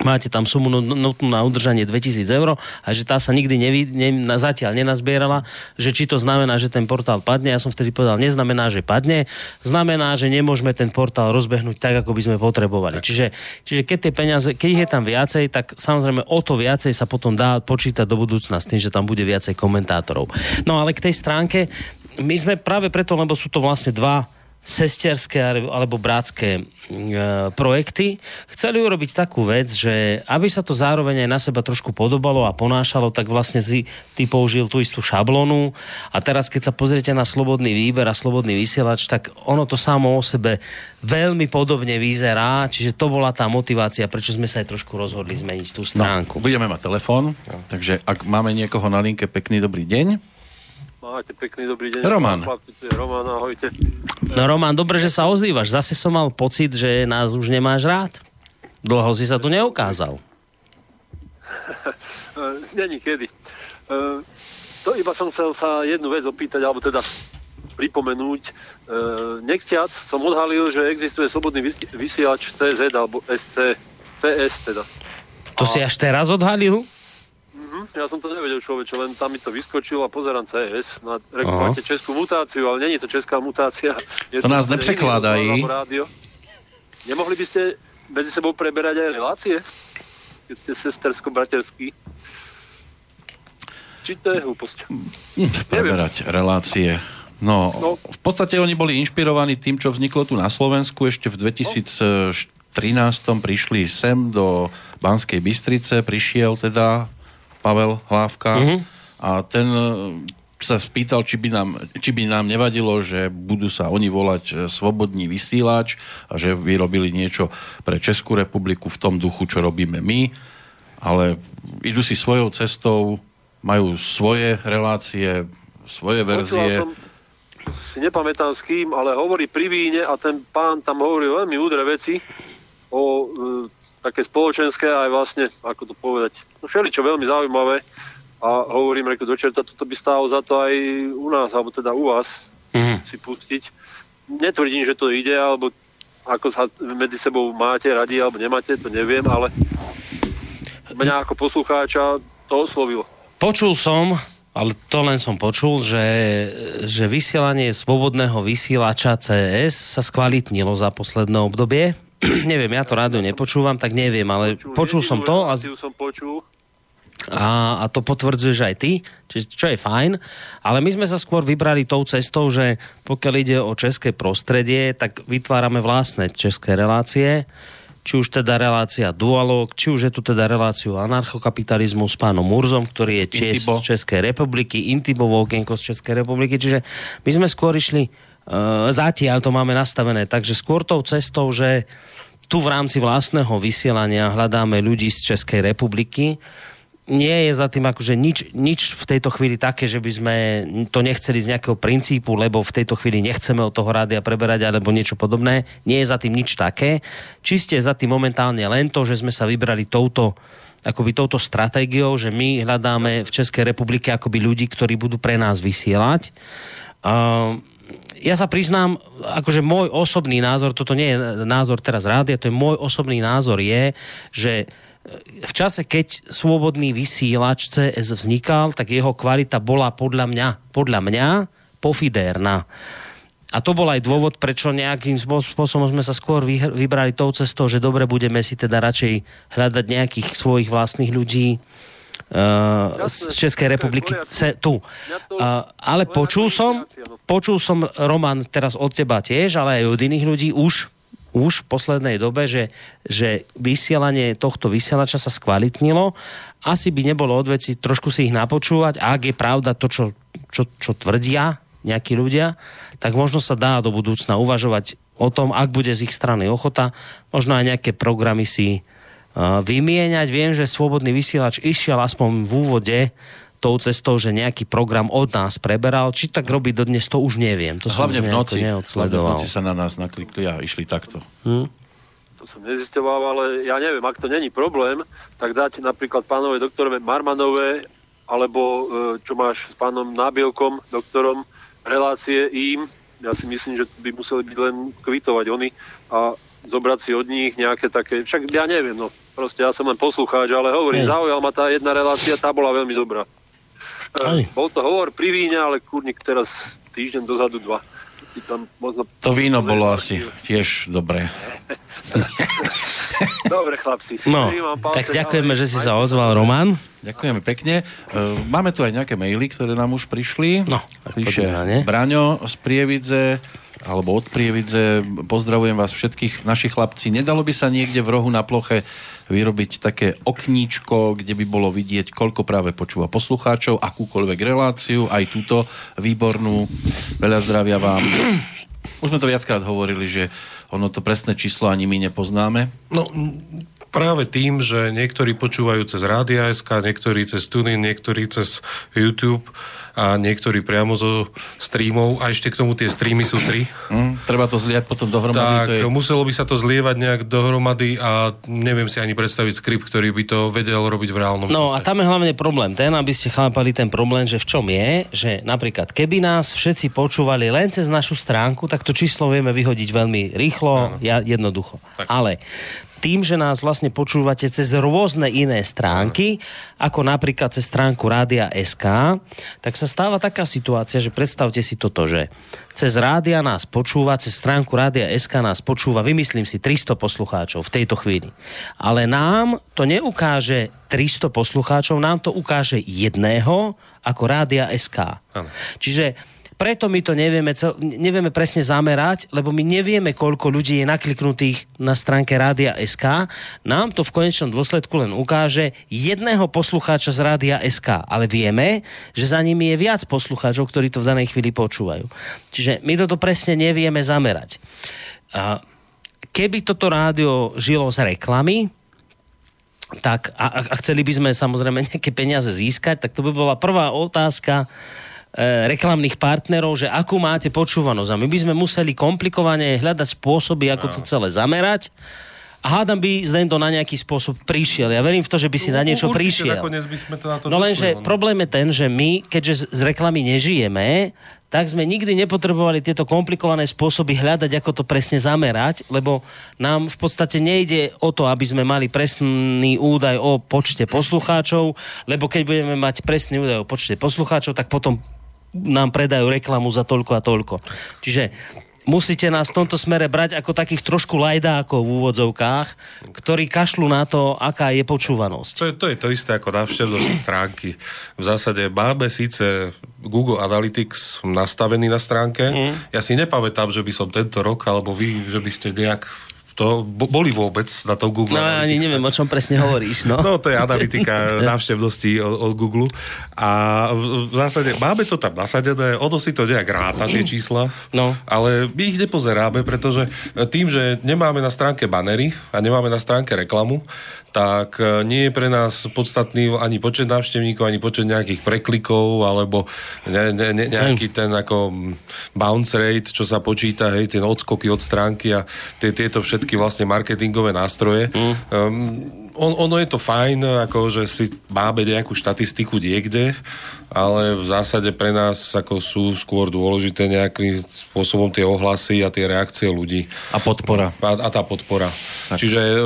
máte tam sumu nutnú na udržanie 2000 eur a že tá sa nikdy neví, ne, zatiaľ nenazbierala, že či to znamená, že ten portál padne. Ja som vtedy povedal, neznamená, že padne, znamená, že nemôžeme ten portál rozbehnúť tak, ako by sme potrebovali. Čiže, čiže keď tie peniaze, keď ich je tam viacej, tak samozrejme o to viacej sa potom dá počítať do budúcna s tým, že tam bude viacej komentátorov. No ale k tej stránke, my sme práve preto, lebo sú to vlastne dva sesterské alebo bratské e, projekty. Chceli urobiť takú vec, že aby sa to zároveň aj na seba trošku podobalo a ponášalo, tak vlastne si ty použil tú istú šablonu a teraz keď sa pozriete na slobodný výber a slobodný vysielač, tak ono to samo o sebe veľmi podobne vyzerá, čiže to bola tá motivácia, prečo sme sa aj trošku rozhodli zmeniť tú stránku. No, budeme mať telefón, takže ak máme niekoho na linke, pekný dobrý deň. Máte pekný dobrý deň. Roman. Roman, ahojte. No Roman, dobre, že sa ozývaš. Zase som mal pocit, že nás už nemáš rád. Dlho si sa tu neukázal. (laughs) Není kedy. E, to iba som chcel sa jednu vec opýtať, alebo teda pripomenúť. E, nechciac som odhalil, že existuje slobodný vysielač CZ alebo SC, CS teda. To A... si až teraz odhalil? Uh-huh. Ja som to nevedel človeče, len tam mi to vyskočilo a pozerám CS. Na, reku, máte českú mutáciu, ale není to česká mutácia. (laughs) Je to, to nás nepřekládají. Nemohli by ste medzi sebou preberať aj relácie? Keď ste sestersko-braterský? Či to je hlúposť? Hm, preberať Neviem. relácie. No, no, v podstate oni boli inšpirovaní tým, čo vzniklo tu na Slovensku. Ešte v 2013 prišli sem do Banskej Bystrice, prišiel teda Pavel Hlávka uh-huh. a ten sa spýtal, či by, nám, či by nám nevadilo, že budú sa oni volať e, Svobodný vysílač a že vyrobili niečo pre Českú republiku v tom duchu, čo robíme my, ale idú si svojou cestou, majú svoje relácie, svoje verzie. Som, si nepamätám s kým, ale hovorí pri víne a ten pán tam hovorí veľmi údre veci o e, také spoločenské aj vlastne, ako to povedať, no všeličo veľmi zaujímavé a hovorím, reku, do čerta, toto by stálo za to aj u nás, alebo teda u vás mm. si pustiť. Netvrdím, že to ide, alebo ako sa medzi sebou máte radi, alebo nemáte, to neviem, ale mňa ako poslucháča to oslovilo. Počul som, ale to len som počul, že, že vysielanie svobodného vysielača CS sa skvalitnilo za posledné obdobie. (clears throat) neviem, ja to rádio nepočúvam, tak neviem, ale počul, počul som to. A... som počul a, a to potvrdzuješ aj ty, či, čo je fajn. Ale my sme sa skôr vybrali tou cestou, že pokiaľ ide o české prostredie, tak vytvárame vlastné české relácie, či už teda relácia Dualog, či už je tu teda reláciu anarchokapitalizmu s pánom Murzom, ktorý je tiež z Českej republiky, Intibo Volkenko z Českej republiky, čiže my sme skôr išli zatiaľ to máme nastavené, takže skôr tou cestou, že tu v rámci vlastného vysielania hľadáme ľudí z Českej republiky, nie je za tým akože nič, nič v tejto chvíli také, že by sme to nechceli z nejakého princípu, lebo v tejto chvíli nechceme od toho rádia preberať alebo niečo podobné. Nie je za tým nič také. Čiste je za tým momentálne len to, že sme sa vybrali touto akoby touto stratégiou, že my hľadáme v Českej republike akoby ľudí, ktorí budú pre nás vysielať. Uh, ja sa priznám, akože môj osobný názor, toto nie je názor teraz rádia, to je môj osobný názor je, že v čase, keď slobodný vysílač CS vznikal, tak jeho kvalita bola podľa mňa, podľa mňa pofidérna. A to bol aj dôvod, prečo nejakým spôsobom sme sa skôr vybrali tou cestou, že dobre budeme si teda radšej hľadať nejakých svojich vlastných ľudí z Českej republiky ce, tu. Ale počul som, počul som, Roman, teraz od teba tiež, ale aj od iných ľudí už už v poslednej dobe, že, že vysielanie tohto vysielača sa skvalitnilo. Asi by nebolo odveci trošku si ich napočúvať, a ak je pravda to, čo, čo, čo tvrdia nejakí ľudia, tak možno sa dá do budúcna uvažovať o tom, ak bude z ich strany ochota, možno aj nejaké programy si vymieňať. Viem, že Slobodný vysielač išiel aspoň v úvode tou cestou, že nejaký program od nás preberal. Či tak robí dodnes, to už neviem. To hlavne v noci. Hlavne v noci sa na nás naklikli a išli takto. Hm? To som nezistoval, ale ja neviem, ak to není problém, tak dáte napríklad pánovi doktorove Marmanové alebo e, čo máš s pánom Nábielkom, doktorom, relácie im. Ja si myslím, že by museli byť len kvitovať oni a zobrať si od nich nejaké také, však ja neviem, no proste ja som len poslucháč, ale hovorím, zaujal ma tá jedna relácia, tá bola veľmi dobrá. Aj. Bol to hovor pri víne, ale kurník teraz týždeň dozadu dva. Tam možno... To víno bolo asi tiež dobré. (laughs) Dobre, chlapci. No, tak ďakujeme, že si sa ozval, Roman. Ďakujeme pekne. E, máme tu aj nejaké maily, ktoré nám už prišli. No, Píše Braňo z Prievidze alebo od Prievidze. Pozdravujem vás všetkých, naši chlapci. Nedalo by sa niekde v rohu na ploche vyrobiť také okníčko, kde by bolo vidieť, koľko práve počúva poslucháčov, akúkoľvek reláciu, aj túto výbornú. Veľa zdravia vám. Už sme to viackrát hovorili, že ono to presné číslo ani my nepoznáme. No, práve tým, že niektorí počúvajú cez Rádia.sk, niektorí cez TuneIn, niektorí cez YouTube, a niektorí priamo zo streamov a ešte k tomu tie streamy sú tri. Mm, treba to zliať potom dohromady. Tak, je... muselo by sa to zlievať nejak dohromady a neviem si ani predstaviť skript, ktorý by to vedel robiť v reálnom no, čase. A tam je hlavne problém ten, aby ste chápali ten problém, že v čom je, že napríklad keby nás všetci počúvali len cez našu stránku, tak to číslo vieme vyhodiť veľmi rýchlo, ja, jednoducho. Tak. Ale tým, že nás vlastne počúvate cez rôzne iné stránky, ako napríklad cez stránku Rádia SK, tak sa stáva taká situácia, že predstavte si toto, že cez rádia nás počúva, cez stránku Rádia SK nás počúva, vymyslím si, 300 poslucháčov v tejto chvíli. Ale nám to neukáže 300 poslucháčov, nám to ukáže jedného ako Rádia SK. Ano. Čiže preto my to nevieme, nevieme presne zamerať, lebo my nevieme, koľko ľudí je nakliknutých na stránke Rádia SK. Nám to v konečnom dôsledku len ukáže jedného poslucháča z Rádia SK, ale vieme, že za nimi je viac poslucháčov, ktorí to v danej chvíli počúvajú. Čiže my toto presne nevieme zamerať. Keby toto rádio žilo z reklamy, tak a, a chceli by sme samozrejme (laughs) nejaké peniaze získať, tak to by bola prvá otázka reklamných partnerov, že akú máte počúvanosť. A my by sme museli komplikovane hľadať spôsoby, ako to celé zamerať. A hádam by Zdendo na nejaký spôsob prišiel. Ja verím v to, že by si na niečo Určite, prišiel. by sme to na to No lenže no. problém je ten, že my, keďže z- z reklamy nežijeme, tak sme nikdy nepotrebovali tieto komplikované spôsoby hľadať, ako to presne zamerať, lebo nám v podstate nejde o to, aby sme mali presný údaj o počte poslucháčov, lebo keď budeme mať presný údaj o počte poslucháčov, tak potom nám predajú reklamu za toľko a toľko. Čiže musíte nás v tomto smere brať ako takých trošku lajdákov v úvodzovkách, ktorí kašľú na to, aká je počúvanosť. To je, to je to isté ako návštevnosť stránky. V zásade máme síce Google Analytics nastavený na stránke. Mm. Ja si nepamätám, že by som tento rok, alebo vy, že by ste nejak to bo- boli vôbec na tom Google No ja ani neviem, o čom presne hovoríš. No. (laughs) No, to je analytika (laughs) návštevnosti od, od Google. A v zásade máme to tam nasadené, ono si to nejak ráta, tie čísla, No. ale my ich nepozeráme, pretože tým, že nemáme na stránke banery a nemáme na stránke reklamu, tak e, nie je pre nás podstatný ani počet návštevníkov, ani počet nejakých preklikov, alebo ne, ne, ne, nejaký ten ako mm, bounce rate, čo sa počíta, hej, tie odskoky od stránky a tie, tieto všetky vlastne marketingové nástroje. Mm. Um, on, ono je to fajn, ako že si máme nejakú štatistiku niekde, ale v zásade pre nás ako sú skôr dôležité nejakým spôsobom tie ohlasy a tie reakcie ľudí. A podpora. A, a tá podpora. Tak. Čiže e,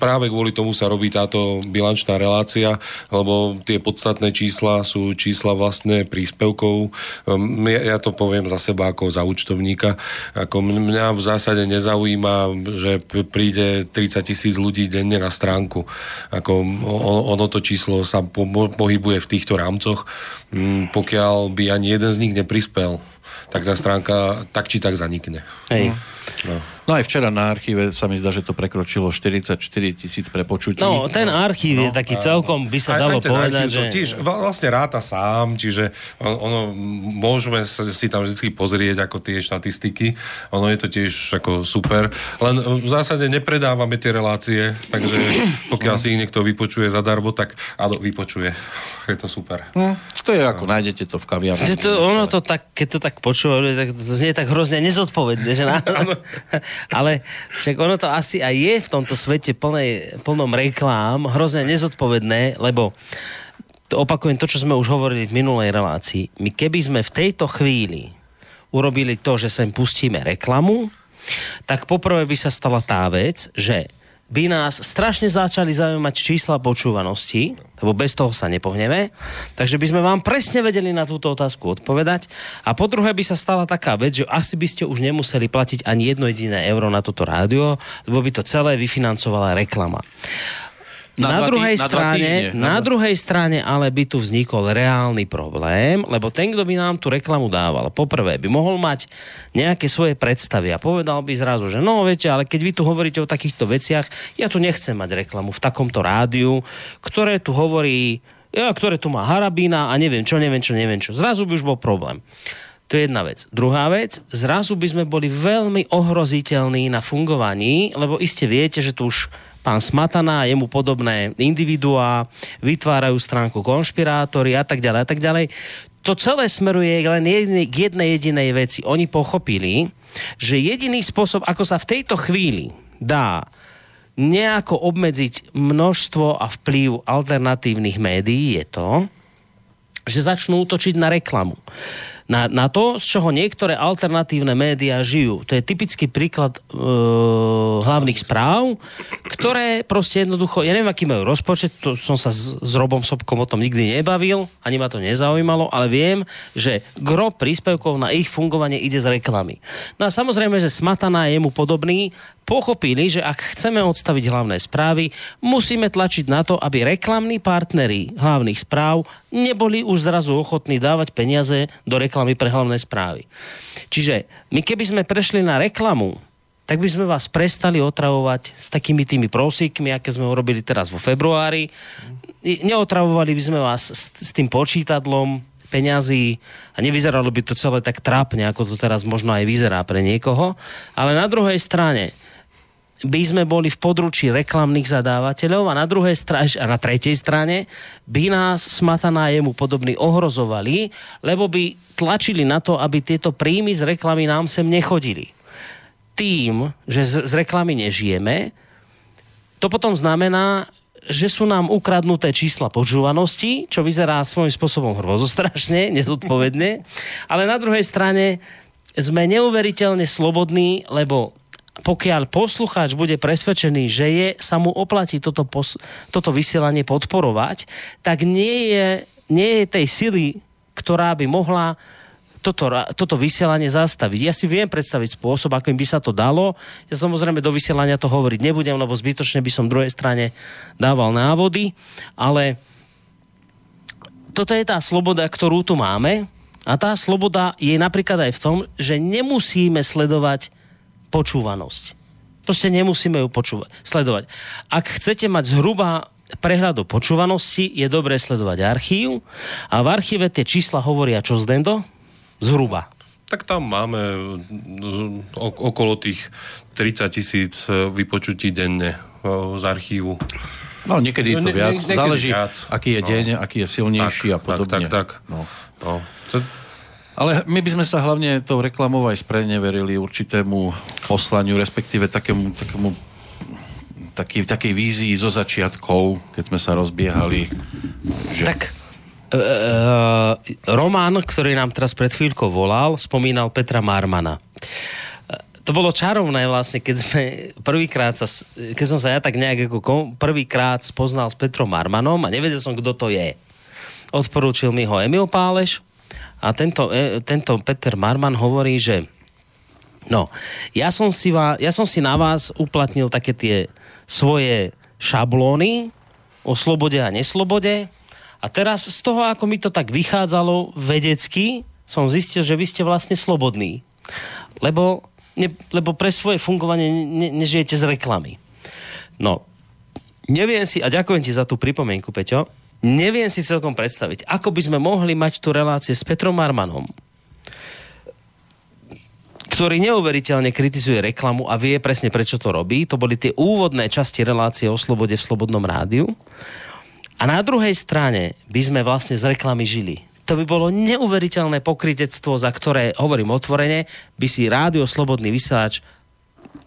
práve kvôli tomu sa robí táto bilančná relácia, lebo tie podstatné čísla sú čísla vlastne príspevkov. Um, Ja, ja to poviem za seba ako za účtovníka. Ako mňa v zásade nezaujíma, že príde 30 tisíc ľudí denne na stránku. Ako ono, to číslo sa po, pohybuje v týchto rámcoch. Mm, Pokiaľ by ani jeden z nich neprispel, tak tá stránka tak či tak zanikne. Hej. No aj včera na archíve sa mi zdá, že to prekročilo 44 tisíc prepočutí. No, ten archív je taký celkom, by sa dalo ten povedať, že... to Tiež vlastne ráta sám, čiže on, ono, môžeme si tam vždy pozrieť ako tie štatistiky. Ono je to tiež ako super. Len v zásade nepredávame tie relácie, takže pokiaľ si ich niekto vypočuje zadarmo, tak áno, vypočuje. (laughs) Je to super. Hm, to je ako, nájdete to v kaviarni. To, ono to tak, keď to tak počúva, tak to znie tak hrozne nezodpovedne, že na... (laughs) (laughs) Ale čak ono to asi aj je v tomto svete plnej, plnom reklám hrozne nezodpovedné, lebo to opakujem to, čo sme už hovorili v minulej relácii. My keby sme v tejto chvíli urobili to, že sem pustíme reklamu, tak poprvé by sa stala tá vec, že by nás strašne začali zaujímať čísla počúvanosti, lebo bez toho sa nepohneme, takže by sme vám presne vedeli na túto otázku odpovedať. A po druhé by sa stala taká vec, že asi by ste už nemuseli platiť ani jedno jediné euro na toto rádio, lebo by to celé vyfinancovala reklama. Na Na, tý- druhej dva strane, na, na druhej strane ale by tu vznikol reálny problém, lebo ten, kto by nám tú reklamu dával, poprvé by mohol mať nejaké svoje predstavy a povedal by zrazu, že no viete, ale keď vy tu hovoríte o takýchto veciach, ja tu nechcem mať reklamu v takomto rádiu, ktoré tu hovorí, ja, ktoré tu má harabína a neviem čo, neviem čo, neviem čo. Zrazu by už bol problém. To je jedna vec. Druhá vec, zrazu by sme boli veľmi ohroziteľní na fungovaní, lebo iste viete, že tu už pán Smatana a jemu podobné individuá vytvárajú stránku konšpirátory a tak ďalej a tak ďalej. To celé smeruje len jednej, k jednej jedinej veci. Oni pochopili, že jediný spôsob, ako sa v tejto chvíli dá nejako obmedziť množstvo a vplyv alternatívnych médií je to, že začnú útočiť na reklamu. Na, na to, z čoho niektoré alternatívne médiá žijú. To je typický príklad e, hlavných správ, ktoré proste jednoducho, ja neviem, aký majú rozpočet, to som sa s, s Robom Sobkom o tom nikdy nebavil, ani ma to nezaujímalo, ale viem, že gro príspevkov na ich fungovanie ide z reklamy. No a samozrejme, že Smataná je mu podobný, pochopili, že ak chceme odstaviť hlavné správy, musíme tlačiť na to, aby reklamní partneri hlavných správ neboli už zrazu ochotní dávať peniaze do reklamy pre hlavné správy. Čiže my keby sme prešli na reklamu, tak by sme vás prestali otravovať s takými tými prosíkmi, aké sme urobili teraz vo februári. Neotravovali by sme vás s, s tým počítadlom, peňazí a nevyzeralo by to celé tak trápne, ako to teraz možno aj vyzerá pre niekoho. Ale na druhej strane by sme boli v područí reklamných zadávateľov a na druhej strane, a na tretej strane by nás smataná jemu podobný ohrozovali, lebo by tlačili na to, aby tieto príjmy z reklamy nám sem nechodili. Tým, že z, z reklamy nežijeme, to potom znamená, že sú nám ukradnuté čísla počúvanosti, čo vyzerá svojím spôsobom hrozostrašne, (laughs) nezodpovedne, ale na druhej strane sme neuveriteľne slobodní, lebo pokiaľ poslucháč bude presvedčený, že je, sa mu oplatí toto, pos, toto vysielanie podporovať, tak nie je, nie je tej sily, ktorá by mohla toto, toto vysielanie zastaviť. Ja si viem predstaviť spôsob, akým by sa to dalo. Ja samozrejme do vysielania to hovoriť nebudem, lebo zbytočne by som druhej strane dával návody, ale toto je tá sloboda, ktorú tu máme a tá sloboda je napríklad aj v tom, že nemusíme sledovať počúvanosť. Proste nemusíme ju počúvať, sledovať. Ak chcete mať zhruba prehľad o počúvanosti, je dobré sledovať archív a v archíve tie čísla hovoria čo z Dendo? Zhruba. Tak tam máme okolo tých 30 tisíc e, vypočutí denne z archívu. No, niekedy je to viac. Ne, Záleží, viac. aký je no. deň, aký je silnejší tak, a podobne. Tak, tak, tak. No. No. To, ale my by sme sa hlavne tou reklamou aj spreneverili určitému poslaniu, respektíve takému, takému taký, takej vízii zo začiatkov, keď sme sa rozbiehali. Že... Tak uh, Román, ktorý nám teraz pred chvíľkou volal, spomínal Petra Marmana. To bolo čarovné vlastne, keď sme prvýkrát sa, keď som sa ja tak nejak ako prvýkrát spoznal s Petrom Marmanom a nevedel som, kto to je. Odporúčil mi ho Emil Páleš, a tento, e, tento Peter Marman hovorí, že no, ja som, si vás, ja som si na vás uplatnil také tie svoje šablóny o slobode a neslobode a teraz z toho, ako mi to tak vychádzalo vedecky, som zistil, že vy ste vlastne slobodní. Lebo, ne, lebo pre svoje fungovanie ne, nežijete z reklamy. No, neviem si, a ďakujem ti za tú pripomienku, Peťo, neviem si celkom predstaviť, ako by sme mohli mať tu relácie s Petrom Marmanom, ktorý neuveriteľne kritizuje reklamu a vie presne prečo to robí. To boli tie úvodné časti relácie o slobode v Slobodnom rádiu. A na druhej strane by sme vlastne z reklamy žili. To by bolo neuveriteľné pokrytectvo, za ktoré, hovorím otvorene, by si rádio Slobodný vysielač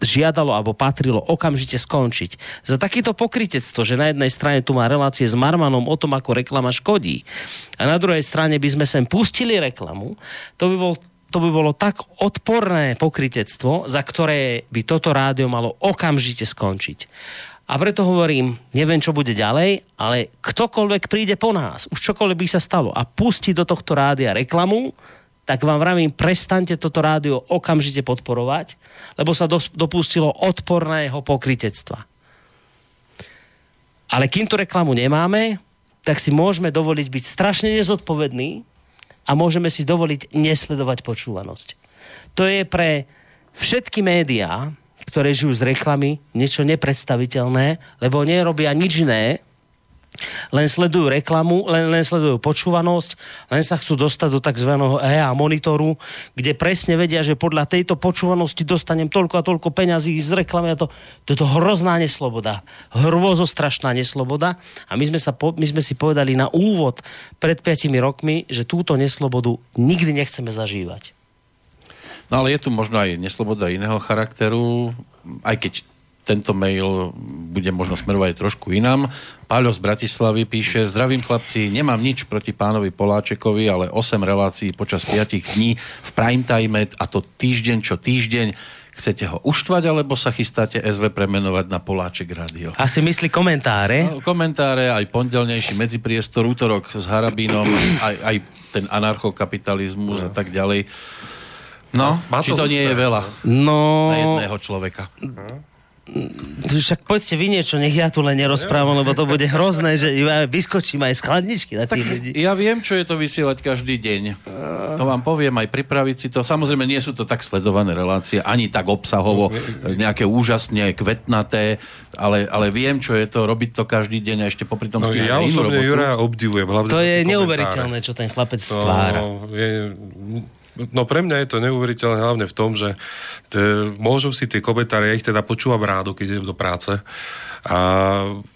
žiadalo alebo patrilo okamžite skončiť. Za takéto pokrytectvo, že na jednej strane tu má relácie s Marmanom o tom, ako reklama škodí a na druhej strane by sme sem pustili reklamu, to by bol to by bolo tak odporné pokrytectvo, za ktoré by toto rádio malo okamžite skončiť. A preto hovorím, neviem, čo bude ďalej, ale ktokoľvek príde po nás, už čokoľvek by sa stalo a pustí do tohto rádia reklamu, tak vám vravím, prestante toto rádio okamžite podporovať, lebo sa dopustilo odporného pokritectva. Ale kým tú reklamu nemáme, tak si môžeme dovoliť byť strašne nezodpovední a môžeme si dovoliť nesledovať počúvanosť. To je pre všetky médiá, ktoré žijú z reklamy, niečo nepredstaviteľné, lebo nerobia nič iné, len sledujú reklamu, len, len sledujú počúvanosť, len sa chcú dostať do tzv. EA monitoru, kde presne vedia, že podľa tejto počúvanosti dostanem toľko a toľko peňazí z reklamy a to, to je hrozná nesloboda. Hrôzostrašná nesloboda a my sme, sa po, my sme si povedali na úvod pred 5 rokmi, že túto neslobodu nikdy nechceme zažívať. No ale je tu možno aj nesloboda iného charakteru, aj keď tento mail bude možno smerovať trošku inám. Páľo z Bratislavy píše, zdravím chlapci, nemám nič proti pánovi Poláčekovi, ale 8 relácií počas 5 dní v prime time a to týždeň čo týždeň. Chcete ho uštvať, alebo sa chystáte SV premenovať na Poláček Radio? Asi myslí komentáre. No, komentáre, aj pondelnejší medzipriestor, útorok s Harabínom, aj, aj ten anarchokapitalizmus no. a tak ďalej. No, Má či to, to nie je veľa no, na jedného človeka? Však poďte vy niečo, nech ja tu len nerozprávam, lebo to bude hrozné, že ja vyskočím aj z chladničky na tých ľudí. Ja viem, čo je to vysielať každý deň. To vám poviem, aj pripraviť si to. Samozrejme, nie sú to tak sledované relácie, ani tak obsahovo, nejaké úžasne kvetnaté, ale, ale viem, čo je to, robiť to každý deň a ešte popri tom No, ja osobne. Jura obdivujem. Hlavne To je neuveriteľné, čo ten chlapec stvára. je, no pre mňa je to neuveriteľné hlavne v tom, že te, môžu si tie komentáre, ja ich teda počúvam rádo, keď idem do práce. A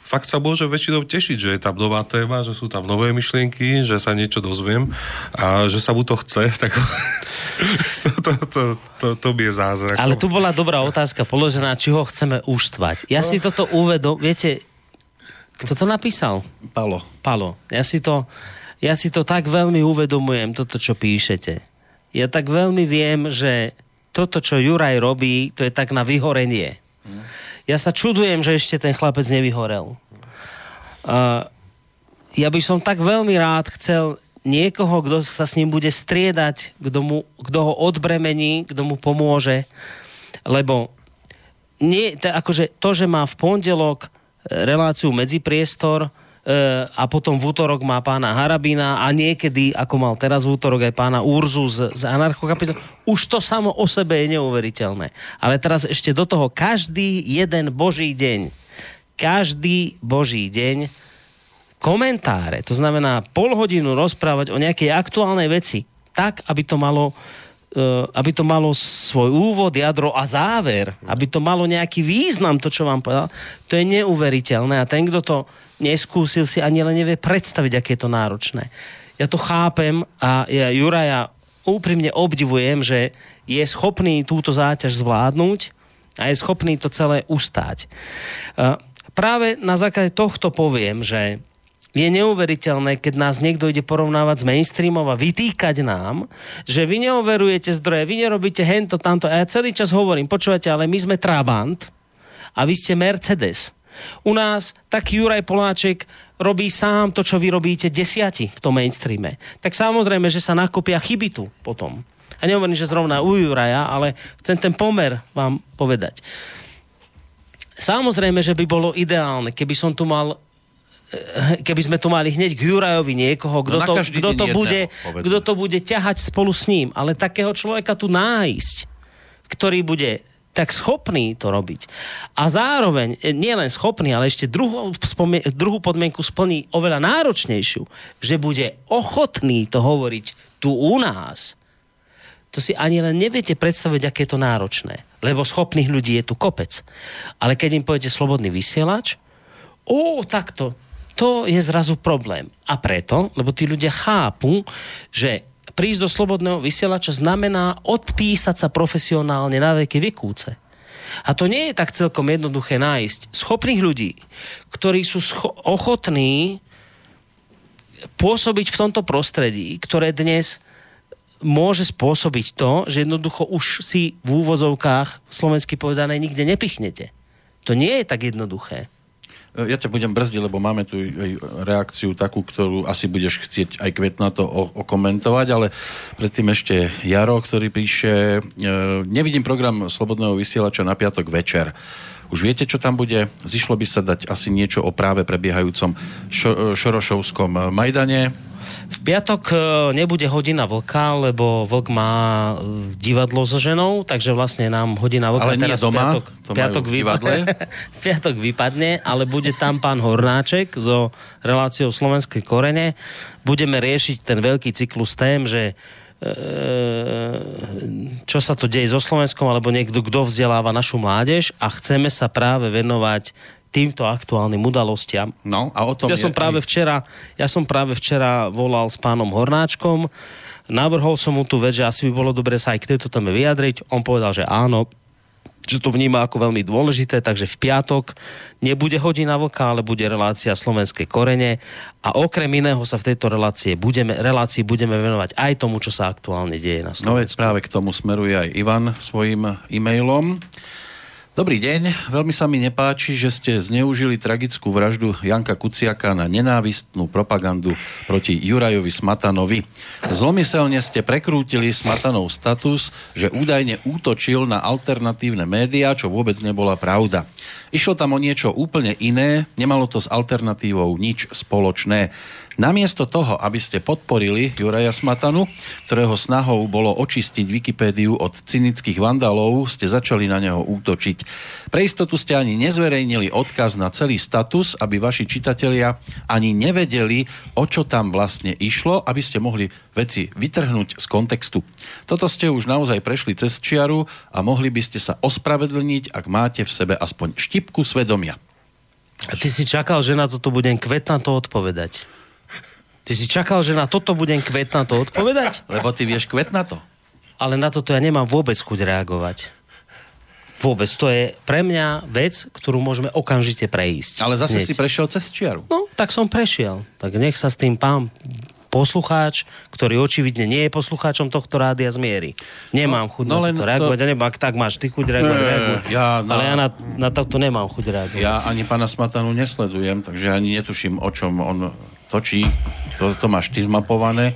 fakt sa môžem väčšinou tešiť, že je tam nová téma, že sú tam nové myšlienky, že sa niečo dozviem a že sa mu to chce, (laughs) tak to, to, to, to, to mi je zázrak. Ale tu bola dobrá otázka položená, či ho chceme uštvať. Ja si toto uvedom, viete, kto to napísal? Palo. Palo. Ja si to, ja si to tak veľmi uvedomujem, toto, čo píšete. Ja tak veľmi viem, že toto, čo Juraj robí, to je tak na vyhorenie. Ja sa čudujem, že ešte ten chlapec nevyhorel. Uh, ja by som tak veľmi rád chcel niekoho, kto sa s ním bude striedať, kto, mu, kto ho odbremení, kto mu pomôže, lebo nie, to, akože to, že má v pondelok e, reláciu medzipriestor e, a potom v útorok má pána Harabina a niekedy, ako mal teraz v útorok aj pána Urzu z, z anarchokapitolu, už to samo o sebe je neuveriteľné. Ale teraz ešte do toho každý jeden boží deň, každý boží deň komentáre, to znamená pol hodinu rozprávať o nejakej aktuálnej veci, tak, aby to malo eh, aby to malo svoj úvod, jadro a záver, aby to malo nejaký význam, to, čo vám povedal, to je neuveriteľné a ten, kto to neskúsil, si ani len nevie predstaviť, aké je to náročné. Ja to chápem a ja Juraja úprimne obdivujem, že je schopný túto záťaž zvládnuť a je schopný to celé ustáť. Eh, Práve na základe tohto poviem, že je neuveriteľné, keď nás niekto ide porovnávať s mainstreamom a vytýkať nám, že vy neoverujete zdroje, vy nerobíte hento, tamto. A ja celý čas hovorím, počúvate, ale my sme Trabant a vy ste Mercedes. U nás taký Juraj Poláček robí sám to, čo vy robíte desiati v tom mainstreame. Tak samozrejme, že sa nakopia chyby tu potom. A nehovorím, že zrovna u Juraja, ale chcem ten pomer vám povedať. Samozrejme, že by bolo ideálne, keby som tu mal eh, keby sme tu mali hneď k Jurajovi niekoho, kto, No to, kto, to jedného, bude, povedzme. kto to bude ťahať spolu s ním. Ale takého človeka tu nájsť, ktorý bude tak schopný to robiť. A zároveň, eh, nie len schopný, ale ešte druhú, spomie- druhú podmienku splní oveľa náročnejšiu, že bude ochotný to hovoriť tu u nás, to si ani len neviete predstaviť, aké je to náročné. Lebo schopných ľudí je tu kopec. Ale keď im poviete slobodný vysielač, ó, takto, to je zrazu problém. A preto, lebo tí ľudia chápu, že prísť do slobodného vysielača znamená odpísať sa profesionálne na veky vykúce. A to nie je tak celkom jednoduché nájsť schopných ľudí, ktorí sú scho- ochotní pôsobiť v tomto prostredí, ktoré dnes môže spôsobiť to, že jednoducho už si v úvozovkách slovensky povedané nikde nepichnete. To nie je tak jednoduché. Ja ťa budem brzdiť, lebo máme tu aj reakciu takú, ktorú asi budeš chcieť aj kvetna to o- okomentovať, ale predtým ešte Jaro, ktorý píše, e, nevidím program Slobodného vysielača na piatok večer. Už viete, čo tam bude? Zišlo by sa dať asi niečo o práve prebiehajúcom šo- Šorošovskom Majdane. V piatok e, nebude hodina vlka, lebo vlk má e, divadlo so ženou, takže vlastne nám hodina vlka Ale nie teraz doma, piatok, to piatok, majú v divadle. (laughs) v piatok vypadne, ale bude tam pán Hornáček so reláciou Slovenskej korene. Budeme riešiť ten veľký cyklus tém, že e, čo sa to deje so Slovenskom, alebo niekto, kto vzdeláva našu mládež a chceme sa práve venovať týmto aktuálnym udalostiam. No a o tom Ja je som práve včera, ja som práve včera volal s pánom Hornáčkom, navrhol som mu tú vec, že asi by bolo dobre sa aj k tejto téme vyjadriť. On povedal, že áno, že to vníma ako veľmi dôležité, takže v piatok nebude hodina vlka, ale bude relácia slovenské korene a okrem iného sa v tejto relácie budeme, relácii budeme venovať aj tomu, čo sa aktuálne deje na No veď Slovensku. práve k tomu smeruje aj Ivan svojim e-mailom. Dobrý deň, veľmi sa mi nepáči, že ste zneužili tragickú vraždu Janka Kuciaka na nenávistnú propagandu proti Jurajovi Smatanovi. Zlomyselne ste prekrútili Smatanov status, že údajne útočil na alternatívne médiá, čo vôbec nebola pravda. Išlo tam o niečo úplne iné, nemalo to s alternatívou nič spoločné. Namiesto toho, aby ste podporili Juraja Smatanu, ktorého snahou bolo očistiť Wikipédiu od cynických vandalov, ste začali na neho útočiť. Pre istotu ste ani nezverejnili odkaz na celý status, aby vaši čitatelia ani nevedeli, o čo tam vlastne išlo, aby ste mohli veci vytrhnúť z kontextu. Toto ste už naozaj prešli cez čiaru a mohli by ste sa ospravedlniť, ak máte v sebe aspoň štipku svedomia. A ty si čakal, že na toto budem kvetnato odpovedať. Ty si čakal, že na toto budem kvetnato odpovedať? (laughs) Lebo ty vieš kvetnato. Ale na toto ja nemám vôbec chuť reagovať. Vôbec. To je pre mňa vec, ktorú môžeme okamžite prejsť. Ale zase Hneď. si prešiel cez čiaru. No, tak som prešiel. Tak nech sa s tým pán poslucháč, ktorý očividne nie je poslucháčom tohto rádia zmierí. Nemám chuť no no, na to- reagovať. Ja neviem, ak tak máš ty chuť reagovať, Nie, reaguj. ja na- Ale ja na, na toto nemám chuť reagovať. Ja ani pána Smatanu nesledujem, takže ani netuším, o čom on točí. To, to máš ty zmapované.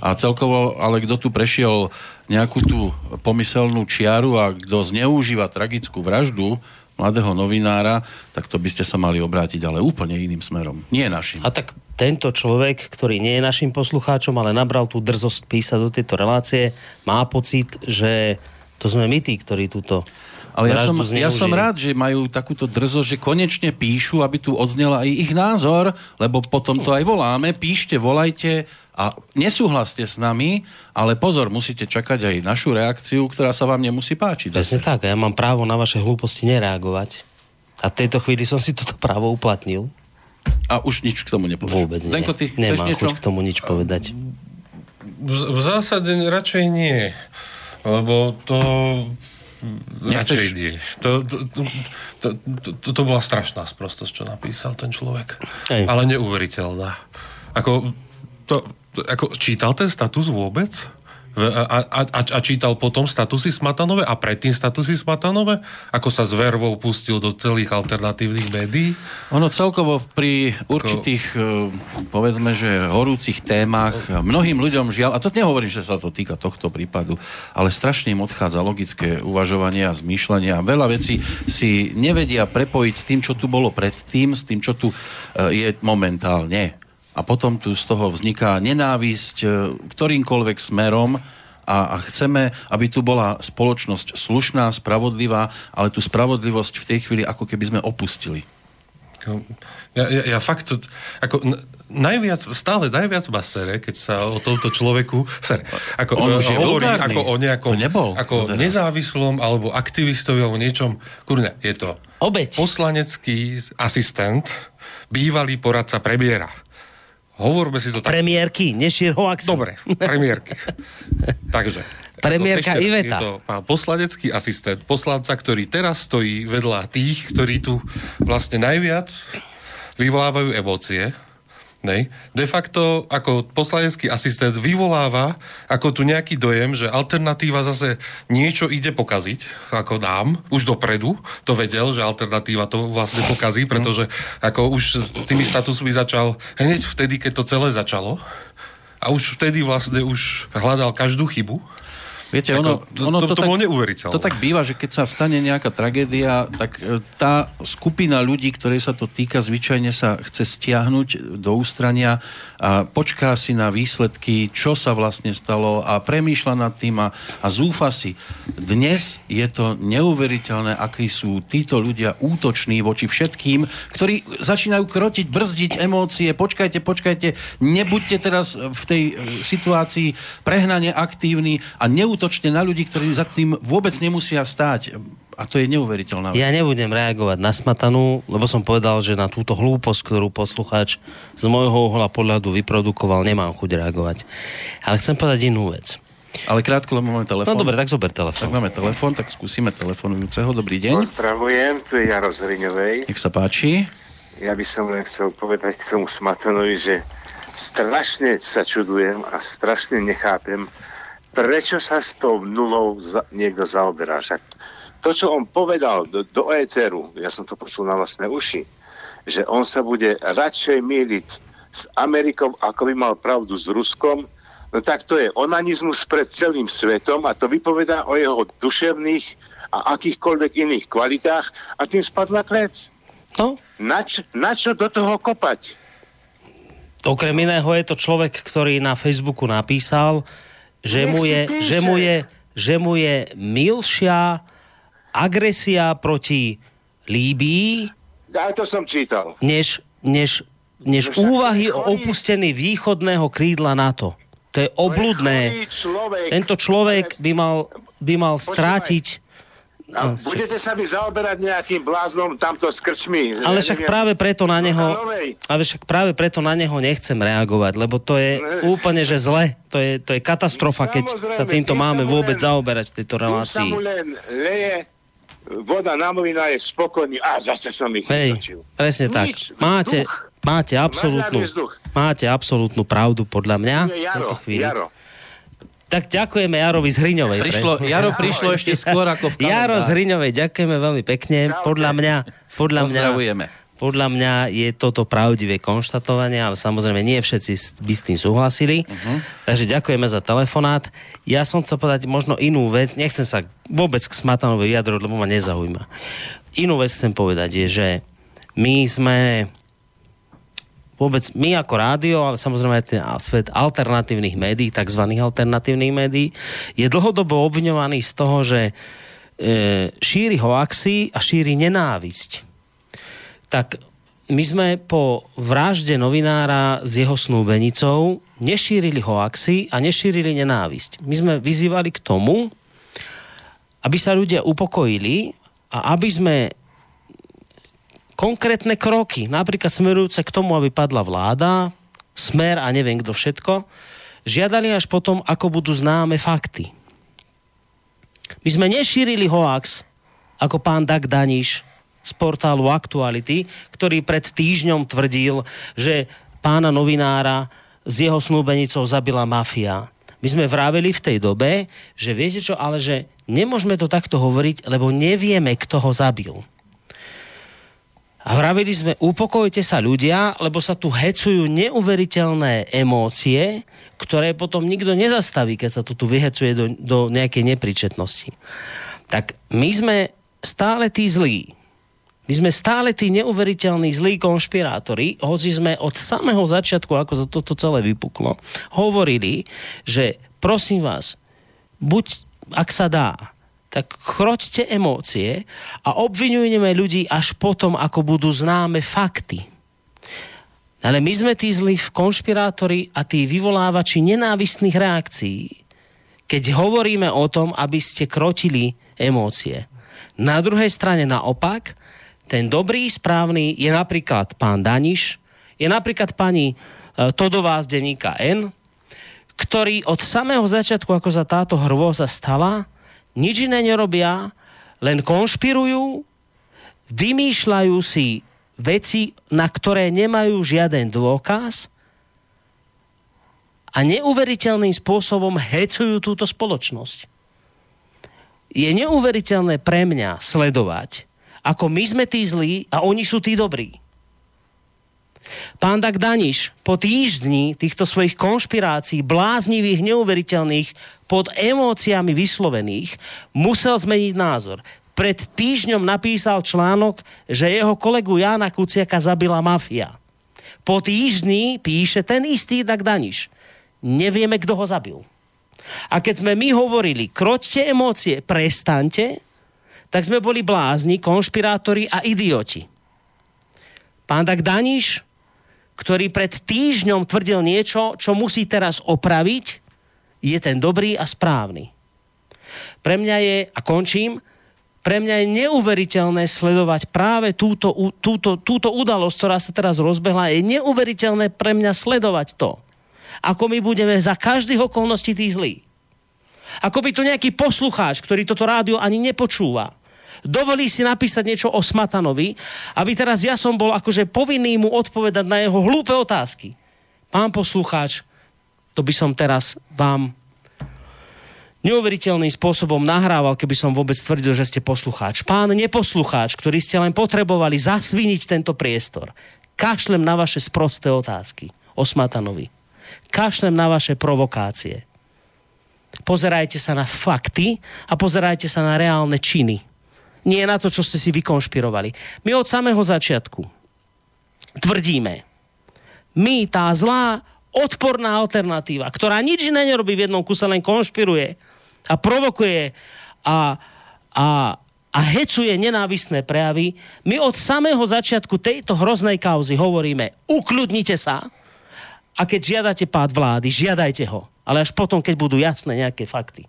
A celkovo, ale kto tu prešiel nejakú tú pomyselnú čiaru a kto zneužíva tragickú vraždu mladého novinára, tak to by ste sa mali obrátiť ale úplne iným smerom. Nie našim. A tak tento človek, ktorý nie je našim poslucháčom, ale nabral tú drzosť písať do tejto relácie, má pocit, že to sme my tí, ktorí túto Ale ja som, ja som rád, že majú takúto drzosť, že konečne píšu, aby tu odznel aj ich názor, lebo potom to aj voláme. Píšte, volajte a nesúhlaste s nami, ale pozor, musíte čakať aj našu reakciu, ktorá sa vám nemusí páčiť. Presne tak, a ja mám právo na vaše hlúposti nereagovať. A v tejto chvíli som si toto právo uplatnil. A už nič k tomu nepovieš. Vôbec nie. Zdenko, ty chceš Nemám niečo? chuť k tomu nič povedať. V, v zásade radšej nie. Lebo to... Nechceš- to, to, to, to, to bola strašná sprostosť, čo napísal ten človek. Hej. Ale neuveriteľná. Ako, to, to, ako, čítal ten status vôbec? A, a, a, a čítal potom statusy Smatanové a predtým statusy Smatanové? Ako sa s vervou pustil do celých alternatívnych médií? Ono celkovo pri určitých, eh, povedzme, že horúcich témach mnohým ľuďom žiaľ, a to nehovorím, že sa to týka tohto prípadu, ale strašne im odchádza logické uvažovanie a zmýšľanie a veľa vecí si nevedia prepojiť s tým, čo tu bolo predtým, s tým, čo tu eh, je momentálne. A potom tu z toho vzniká nenávisť eh, ktorýmkoľvek smerom a, a chceme, aby tu bola spoločnosť slušná, spravodlivá, ale tú spravodlivosť v tej chvíli ako keby sme opustili. Ja, ja, ja fakt, ako najviac, stále najviac ma sere, keď sa o tomto človeku sere, ako On on už je hovorí ako o nejakom, To nebol. ako To teda. nezávislom alebo aktivistovi alebo niečom. Kurňa, je to Obeď. poslanecký asistent, bývalý poradca premiéra. Hovorme si to tak. Premiérky, nešier hoaxu. Dobre, premiérky. Takže. (laughs) Premiérka raz, Iveta. Je to pán poslanecký asistent, poslanca, ktorý teraz stojí vedľa tých, ktorí tu vlastne najviac vyvolávajú emócie. Nej. De facto ako poslanecký asistent vyvoláva ako tu nejaký dojem, že alternatíva zase niečo ide pokaziť, ako nám, už dopredu to vedel, že alternatíva to vlastne pokazí, pretože ako už s tými statusmi začal hneď vtedy, keď to celé začalo a už vtedy vlastne už hľadal každú chybu. Viete, Ako, ono, to- ono to- to tak, bolo neuveriteľné. To tak býva, že keď sa stane nejaká tragédia, tak e, tá skupina ľudí, ktorej sa to týka, zvyčajne sa chce stiahnuť do ústrania a počká si na výsledky, čo sa vlastne stalo a premýšľa nad tým a, a zúfa si. Dnes je to neuveriteľné, akí sú títo ľudia útoční voči všetkým, ktorí začínajú krotiť, brzdiť emócie. Počkajte, počkajte, nebuďte teraz v tej e, situácii prehnane aktívni a neútočte na ľudí, ktorí za tým vôbec nemusia stáť. A to je neuveriteľná vec. Ja nebudem reagovať na smatanú, lebo som povedal, že na túto hlúposť, ktorú poslucháč z môjho uhla pohľadu vyprodukoval, nemám chuť reagovať. Ale chcem povedať inú vec. Ale krátko, lebo máme telefón. No dobre, tak zober Tak telefón. máme telefón, tak skúsime telefonujúceho. Dobrý deň. Pozdravujem, tu je Jaro z. Nech sa páči. Ja by som len chcel povedať k tomu Smatanovi, že strašne sa čudujem a strašne nechápem, prečo sa s tou nulou za, niekto zaoberá. Však to, čo on povedal do, do éteru, ja som to počul na vlastné uši, že on sa bude radšej míliť s Amerikou, ako by mal pravdu s Ruskom, no tak to je onanizmus pred celým svetom a to vypovedá o jeho duševných a akýchkoľvek iných kvalitách a tým spadla klec. No, Na, č- na čo do toho kopať? okrem iného je to človek, ktorý na Facebooku napísal, že mu je, že mu je, že mu je milšia agresia proti Líbii, Ale to som čítal. než, než, než No úvahy o opustení východného krídla NATO. To je obludné. Tento človek by mal, by mal strátiť... A budete sa vy zaoberať nejakým bláznom tamto s krčmi. Ale Ja však neviem, práve preto na neho... Smotanovej. Ale však práve preto na neho nechcem reagovať, lebo to je Ne. úplne, že zle. To je, to je katastrofa, keď Samozrejme, sa týmto tým máme vôbec len- zaoberať v tejto Tu sa relácii. mu len leje voda na mlina je spokojný. A zase som ich Hej, vytočil. presne tak. Nič, Máte, vzduch. máte, absolútnu, Nahľadne vzduch. máte absolútnu pravdu podľa mňa v Jaro, tejto chvíli. Jaro. Tak ďakujeme Jarovi z Hriňovej. pre- Prišlo, Jaro (laughs) prišlo ešte skôr ako v Jaro z. Hriňovej, ďakujeme veľmi pekne. Čaute. Podľa mňa, podľa mňa, podľa mňa je toto pravdivé konštatovanie, ale samozrejme nie všetci by s tým súhlasili. Uh-huh. Takže ďakujeme za telefonát. Ja som chcel povedať možno inú vec, nechcem sa vôbec k Smatanovi vyjadrovať, lebo ma nezaujíma. Inú vec chcem povedať je, že my sme vôbec my ako rádio, ale samozrejme aj ten svet alternatívnych médií, tzv. alternatívnych médií, je dlhodobo obviňovaný z toho, že e, šíri hoaxy a šíri nenávisť. Tak my sme po vražde novinára s jeho snúbenicou nešírili hoaxy a nešírili nenávisť. My sme vyzývali k tomu, aby sa ľudia upokojili a aby sme konkrétne kroky, napríklad smerujúce k tomu, aby padla vláda, smer a neviem kto všetko, žiadali až potom, ako budú známe fakty. My sme nešírili hoax, ako pán Dag Daniš z portálu Actuality, ktorý pred týždňom tvrdil, že pána novinára s jeho snúbenicou zabila mafia. My sme vraveli v tej dobe, že viete čo, ale že nemôžeme to takto hovoriť, lebo nevieme, kto ho zabil. A vravili sme, upokojte sa ľudia, lebo sa tu hecujú neuveriteľné emócie, ktoré potom nikto nezastaví, keď sa to tu vyhecuje do, do nejakej nepríčetnosti. Tak my sme stále tí zlí. My sme stále tí neuveriteľní zlí konšpirátori, hoci sme od samého začiatku, ako sa toto celé vypuklo, hovorili, že prosím vás, buď, ak sa dá, tak chroťte emócie a obvinujeme ľudí až potom, ako budú známe fakty. Ale my sme tí zlí konšpirátori a tí vyvolávači nenávistných reakcií, keď hovoríme o tom, aby ste krotili emócie. Na druhej strane naopak, ten dobrý, správny je napríklad pán Daniš, je napríklad pani e, Todová z denníka N, ktorí od samého začiatku, ako sa táto hrôza stala, nič iné nerobia, len konšpirujú, vymýšľajú si veci, na ktoré nemajú žiaden dôkaz a neuveriteľným spôsobom hecujú túto spoločnosť. Je neuveriteľné pre mňa sledovať, ako my sme tí zlí a oni sú tí dobrí. Pán Dag Daniš po týždni týchto svojich konšpirácií, bláznivých, neuveriteľných, pod emóciami vyslovených, musel zmeniť názor. Pred týždňom napísal článok, že jeho kolegu Jána Kuciaka zabila mafia. Po týždni píše ten istý Dag Daniš. Nevieme, kto ho zabil. A keď sme my hovorili, kroťte emócie, prestaňte, tak sme boli blázni, konšpirátori a idioti. Pán Dag Daniš, ktorý pred týždňom tvrdil niečo, čo musí teraz opraviť, je ten dobrý a správny. Pre mňa je, a končím, pre mňa je neuveriteľné sledovať práve túto, túto, túto udalosť, ktorá sa teraz rozbehla. Je neuveriteľné pre mňa sledovať to, ako my budeme za každých okolností tí zlí. Ako by to nejaký poslucháč, ktorý toto rádio ani nepočúva, dovolí si napísať niečo o Smatanovi, aby teraz ja som bol akože povinný mu odpovedať na jeho hlúpe otázky. Pán poslucháč, to by som teraz vám neuveriteľným spôsobom nahrával, keby som vôbec tvrdil, že ste poslucháč. Pán neposlucháč, ktorý ste len potrebovali zasviniť tento priestor. Kašlem na vaše sprosté otázky. Osmatanovi. Kašlem na vaše provokácie. Pozerajte sa na fakty a pozerajte sa na reálne činy. Nie na to, čo ste si vykonšpirovali. My od samého začiatku tvrdíme, my, tá zlá, odporná alternatíva, ktorá nič iné nerobí v jednom kuse, len konšpiruje, a provokuje a, a, a hecuje nenávisné prejavy, my od samého začiatku tejto hroznej kauzy hovoríme, ukľudnite sa a keď žiadate pád vlády, žiadajte ho. Ale až potom, keď budú jasné nejaké fakty.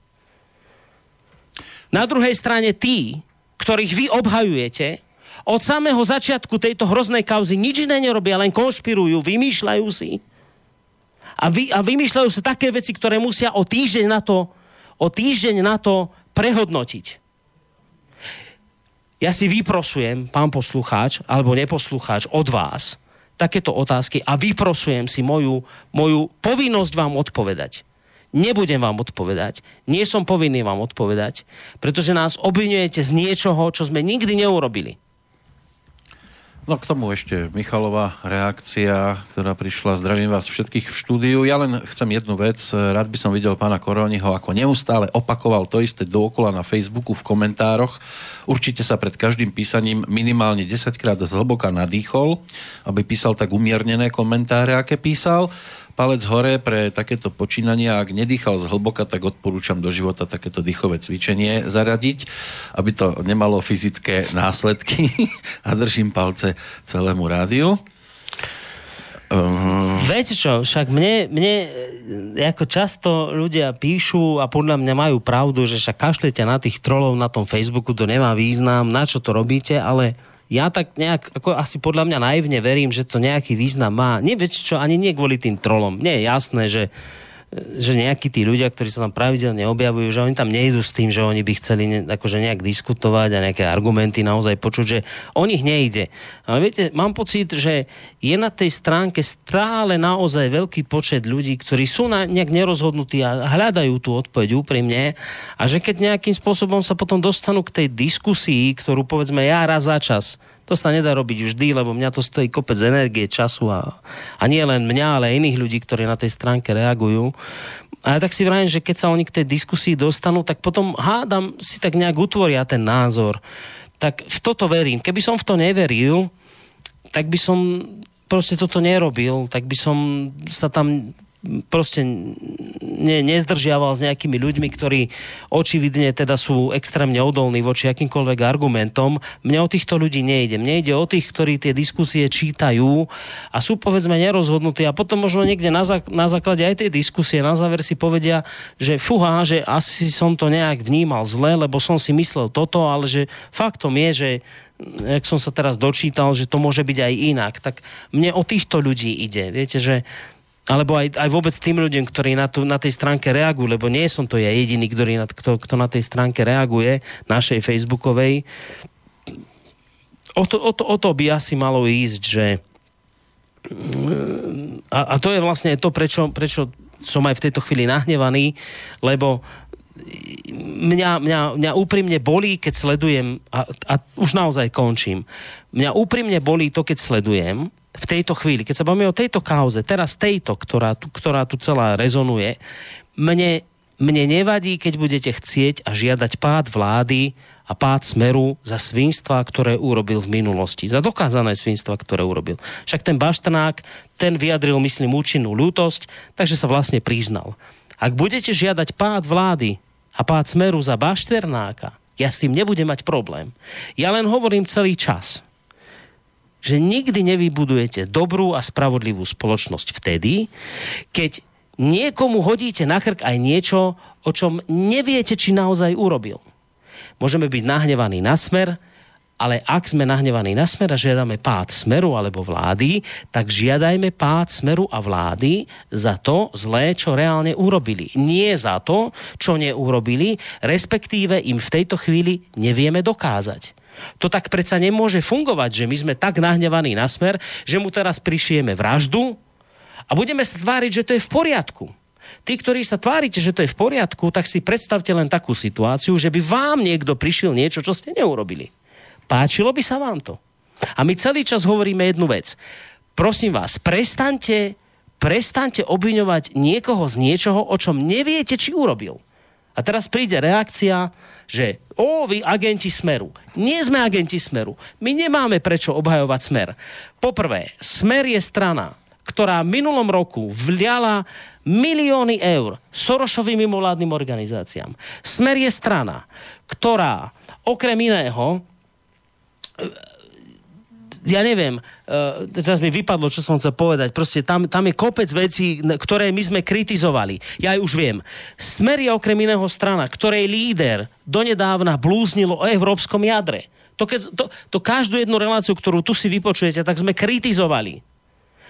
Na druhej strane tí, ktorých vy obhajujete, od samého začiatku tejto hroznej kauzy nič iné nerobia, len konšpirujú, vymýšľajú si. A, vy, a vymýšľajú sa také veci, ktoré musia o týždeň na to o týždeň na to prehodnotiť. Ja si vyprosujem, pán poslucháč, alebo neposlucháč, od vás takéto otázky a vyprosujem si moju, moju povinnosť vám odpovedať. Nebudem vám odpovedať, nie som povinný vám odpovedať, pretože nás obvinujete z niečoho, čo sme nikdy neurobili. No k tomu ešte Michalová reakcia, ktorá prišla. Zdravím vás všetkých v štúdiu. Ja len chcem jednu vec. Rád by som videl pána Koroniho, ako neustále opakoval to isté dookola na Facebooku v komentároch. Určite sa pred každým písaním minimálne 10 krát zhlboka nadýchol, aby písal tak umiernené komentáre, aké písal palec hore pre takéto počínania. Ak nedýchal z hlboka, tak odporúčam do života takéto dýchové cvičenie zaradiť, aby to nemalo fyzické následky (laughs) a držím palce celému rádiu. Uh... Viete čo, však mne, mne ako často ľudia píšu a podľa mňa majú pravdu, že však kašlete na tých trolov na tom Facebooku, to nemá význam, na čo to robíte, ale ja tak nejak, ako asi podľa mňa naivne verím, že to nejaký význam má. Nie čo, ani nie kvôli tým trolom. Nie je jasné, že že nejakí tí ľudia, ktorí sa tam pravidelne objavujú, že oni tam nejdú s tým, že oni by chceli ne, akože nejak diskutovať a nejaké argumenty naozaj počuť, že o nich nejde. Ale viete, mám pocit, že je na tej stránke stále naozaj veľký počet ľudí, ktorí sú na, nejak nerozhodnutí a hľadajú tú odpoveď úprimne a že keď nejakým spôsobom sa potom dostanú k tej diskusii, ktorú povedzme ja raz za čas to sa nedá robiť vždy, lebo mňa to stojí kopec energie, času a, a nie len mňa, ale aj iných ľudí, ktorí na tej stránke reagujú. A ja tak si vrajím, že keď sa oni k tej diskusii dostanú, tak potom hádam si tak nejak utvoria ten názor. Tak v toto verím. Keby som v to neveril, tak by som proste toto nerobil, tak by som sa tam proste ne, nezdržiaval s nejakými ľuďmi, ktorí očividne teda sú extrémne odolní voči akýmkoľvek argumentom. Mne o týchto ľudí nejde. Mne ide o tých, ktorí tie diskusie čítajú a sú povedzme nerozhodnutí a potom možno niekde na, zá, na základe aj tej diskusie na záver si povedia, že fuha, že asi som to nejak vnímal zle, lebo som si myslel toto, ale že faktom je, že jak som sa teraz dočítal, že to môže byť aj inak, tak mne o týchto ľudí ide. Viete, že alebo aj, aj vôbec tým ľuďom, ktorí na, tu, na tej stránke reagujú, lebo nie som to ja jediný, ktorý na, kto, kto na tej stránke reaguje, našej facebookovej. O to, o, to, o to by asi malo ísť, že a, a to je vlastne to, prečo, prečo som aj v tejto chvíli nahnevaný, lebo mňa, mňa, mňa úprimne bolí, keď sledujem, a, a už naozaj končím, mňa úprimne bolí to, keď sledujem, v tejto chvíli, keď sa bavíme o tejto kauze, teraz tejto, ktorá tu, ktorá tu celá rezonuje, mne, mne nevadí, keď budete chcieť a žiadať pád vlády a pád smeru za svinstva, ktoré urobil v minulosti. Za dokázané svinstva, ktoré urobil. Však ten Baštanák, ten vyjadril, myslím, účinnú ľútosť, takže sa vlastne priznal. Ak budete žiadať pád vlády a pád smeru za Bašternáka, ja s tým nebudem mať problém. Ja len hovorím celý čas, že nikdy nevybudujete dobrú a spravodlivú spoločnosť vtedy, keď niekomu hodíte na krk aj niečo, o čom neviete, či naozaj urobil. Môžeme byť nahnevaní na smer, ale ak sme nahnevaní na smer a žiadame pád smeru alebo vlády, tak žiadajme pád smeru a vlády za to zlé, čo reálne urobili. Nie za to, čo neurobili, respektíve im v tejto chvíli nevieme dokázať. To tak predsa nemôže fungovať, že my sme tak nahnevaní na smer, že mu teraz prišieme vraždu a budeme sa tváriť, že to je v poriadku. Tí, ktorí sa tvárite, že to je v poriadku, tak si predstavte len takú situáciu, že by vám niekto prišiel niečo, čo ste neurobili. Páčilo by sa vám to? A my celý čas hovoríme jednu vec. Prosím vás, prestaňte, prestaňte obviňovať niekoho z niečoho, o čom neviete, či urobil. A teraz príde reakcia, že o, vy agenti Smeru. Nie sme agenti Smeru. My nemáme prečo obhajovať Smer. Poprvé, Smer je strana, ktorá v minulom roku vliala milióny eur Sorošovým mimovládnym organizáciám. Smer je strana, ktorá okrem iného ja neviem, uh, teraz mi vypadlo, čo som chcel povedať, proste tam, tam je kopec vecí, ktoré my sme kritizovali. Ja už viem. Smer je okrem iného strana, ktorej líder donedávna blúznilo o európskom jadre. To, keď, to, to každú jednu reláciu, ktorú tu si vypočujete, tak sme kritizovali.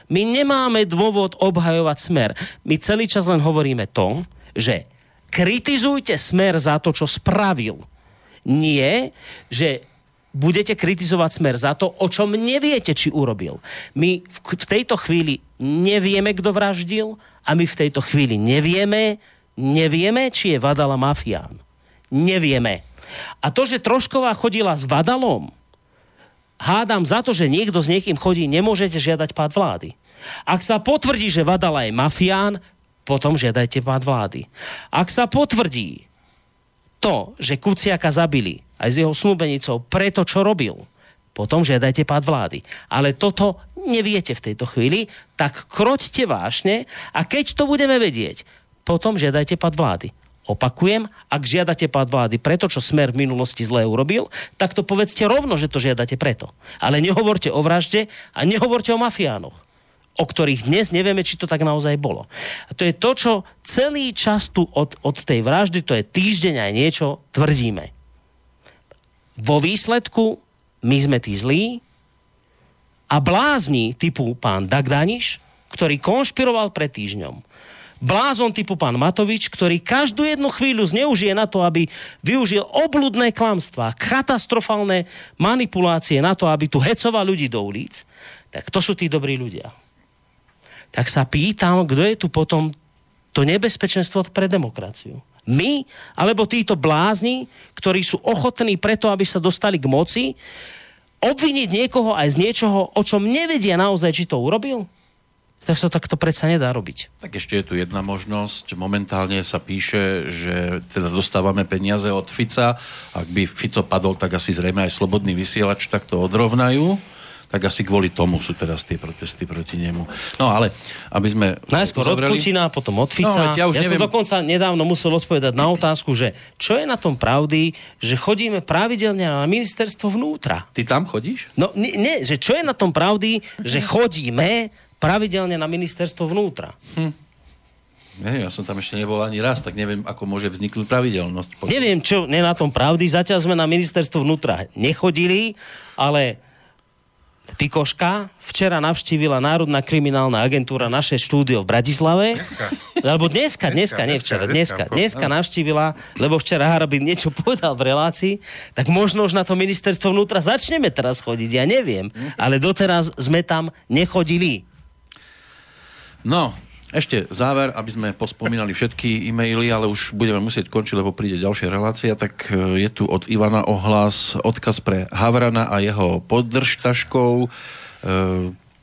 My nemáme dôvod obhajovať smer. My celý čas len hovoríme to, že kritizujte smer za to, čo spravil. Nie, že budete kritizovať smer za to, o čom neviete, či urobil. My v, v tejto chvíli nevieme, kto vraždil a my v tejto chvíli nevieme, nevieme, či je Vadala mafián. Nevieme. A to, že Trošková chodila s Vadalom, hádam za to, že niekto s niekým chodí, nemôžete žiadať pád vlády. Ak sa potvrdí, že Vadala je mafián, potom žiadajte pád vlády. Ak sa potvrdí to, že Kuciaka zabili aj s jeho snúbenicou preto, čo robil, potom žiadajte pád vlády. Ale toto neviete v tejto chvíli, tak kroťte vášne a keď to budeme vedieť, potom žiadajte pád vlády. Opakujem, ak žiadate pád vlády preto, čo smer v minulosti zle urobil, tak to povedzte rovno, že to žiadate preto. Ale nehovorte o vražde a nehovorte o mafiánoch o ktorých dnes nevieme, či to tak naozaj bolo. A to je to, čo celý čas tu od, od tej vraždy, to je týždeň aj niečo, tvrdíme. Vo výsledku my sme tí zlí a blázni typu pán Dagdaniš, ktorý konšpiroval pred týždňom. Blázon typu pán Matovič, ktorý každú jednu chvíľu zneužije na to, aby využil obludné klamstvá, katastrofálne manipulácie na to, aby tu hecoval ľudí do ulic, tak to sú tí dobrí ľudia. Tak sa pýtam, kto je tu potom to nebezpečenstvo pre demokraciu. My, alebo títo blázni, ktorí sú ochotní preto, aby sa dostali k moci, obviniť niekoho aj z niečoho, o čom nevedia naozaj, či to urobil? Tak sa takto predsa nedá robiť. Tak ešte je tu jedna možnosť. Momentálne sa píše, že teda dostávame peniaze od Fica. Ak by Fico padol, tak asi zrejme aj slobodný vysielač tak to odrovnajú tak asi kvôli tomu sú teraz tie protesty proti nemu. No ale, aby sme... Najskôr od Putina, potom od Fica. No, ja, už ja neviem... som dokonca nedávno musel odpovedať na otázku, že čo je na tom pravdy, že chodíme pravidelne na ministerstvo vnútra. Ty tam chodíš? No nie, nie že čo je na tom pravdy, že chodíme pravidelne na ministerstvo vnútra. Hm. Neviem, ja som tam ešte nebol ani raz, tak neviem, ako môže vzniknúť pravidelnosť. Neviem, čo nie na tom pravdy. Zatiaľ sme na ministerstvo vnútra nechodili, ale Pikoška včera navštívila Národná kriminálna agentúra naše štúdio v Bratislave. Dneska. Alebo dneska, dneska, dneska nie včera, dneska. Dneska, dneska navštívila, lebo včera Harabin niečo (laughs) povedal v relácii, tak možno už na to ministerstvo vnútra začneme teraz chodiť, ja neviem. Ale doteraz sme tam nechodili. No, ešte záver, aby sme pospomínali všetky e-maily, ale už budeme musieť končiť, lebo príde ďalšia relácia, tak e, je tu od Ivana ohlas, odkaz pre Havrana a jeho podržtaškov.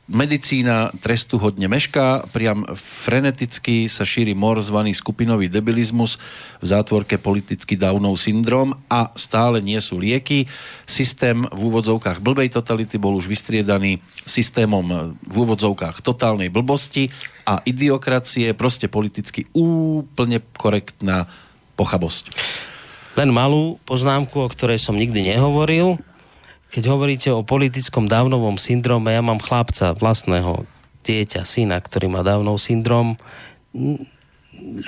Medicína trestu hodne mešká, priam freneticky sa šíri mor zvaný skupinový debilizmus, v zátvorke politický Downov syndrom a stále nie sú lieky. Systém v úvodzovkách blbej totality bol už vystriedaný systémom v úvodzovkách totálnej blbosti a idiokracie, proste politicky úplne korektná pochabosť. Len malú poznámku, o ktorej som nikdy nehovoril keď hovoríte o politickom dávnovom syndróme, ja mám chlapca vlastného dieťa, syna, ktorý má dávnov syndrom.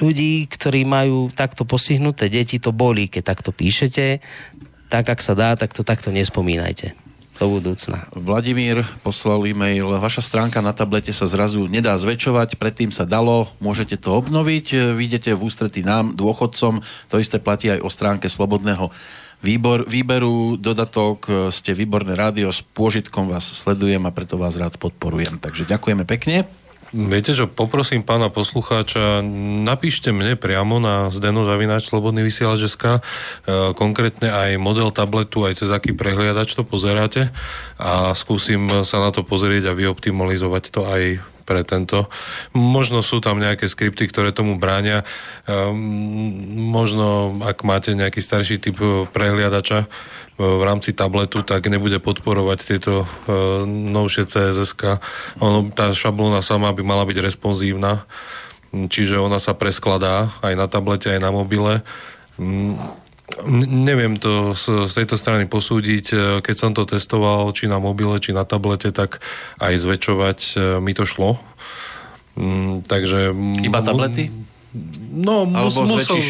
Ľudí, ktorí majú takto postihnuté deti, to bolí, keď takto píšete. Tak, ak sa dá, tak to takto nespomínajte do budúcna. Vladimír poslal e-mail. Vaša stránka na tablete sa zrazu nedá zväčšovať, predtým sa dalo, môžete to obnoviť, vidíte v ústretí nám, dôchodcom, to isté platí aj o stránke Slobodného výbor, výberu, dodatok, e, ste výborné rádio, s pôžitkom vás sledujem a preto vás rád podporujem. Takže ďakujeme pekne. Viete čo, poprosím pána poslucháča, napíšte mne priamo na zdeno zavináč slobodný vysielač.sk e, konkrétne aj model tabletu, aj cez aký prehliadač to pozeráte a skúsim sa na to pozrieť a vyoptimalizovať to aj pre tento. Možno sú tam nejaké skripty, ktoré tomu bránia. Ehm, možno, ak máte nejaký starší typ prehliadača, v rámci tabletu, tak nebude podporovať tieto uh, novšie CSS. Ono, tá šablóna sama by mala byť responsívna, čiže ona sa preskladá aj na tablete, aj na mobile. Neviem to z, z tejto strany posúdiť. E, keď som to testoval, či na mobile, či na tablete, tak aj zväčšovať e, mi to šlo. Mm, takže... Iba tablety? No, mus, Alebo musel... zväčšíš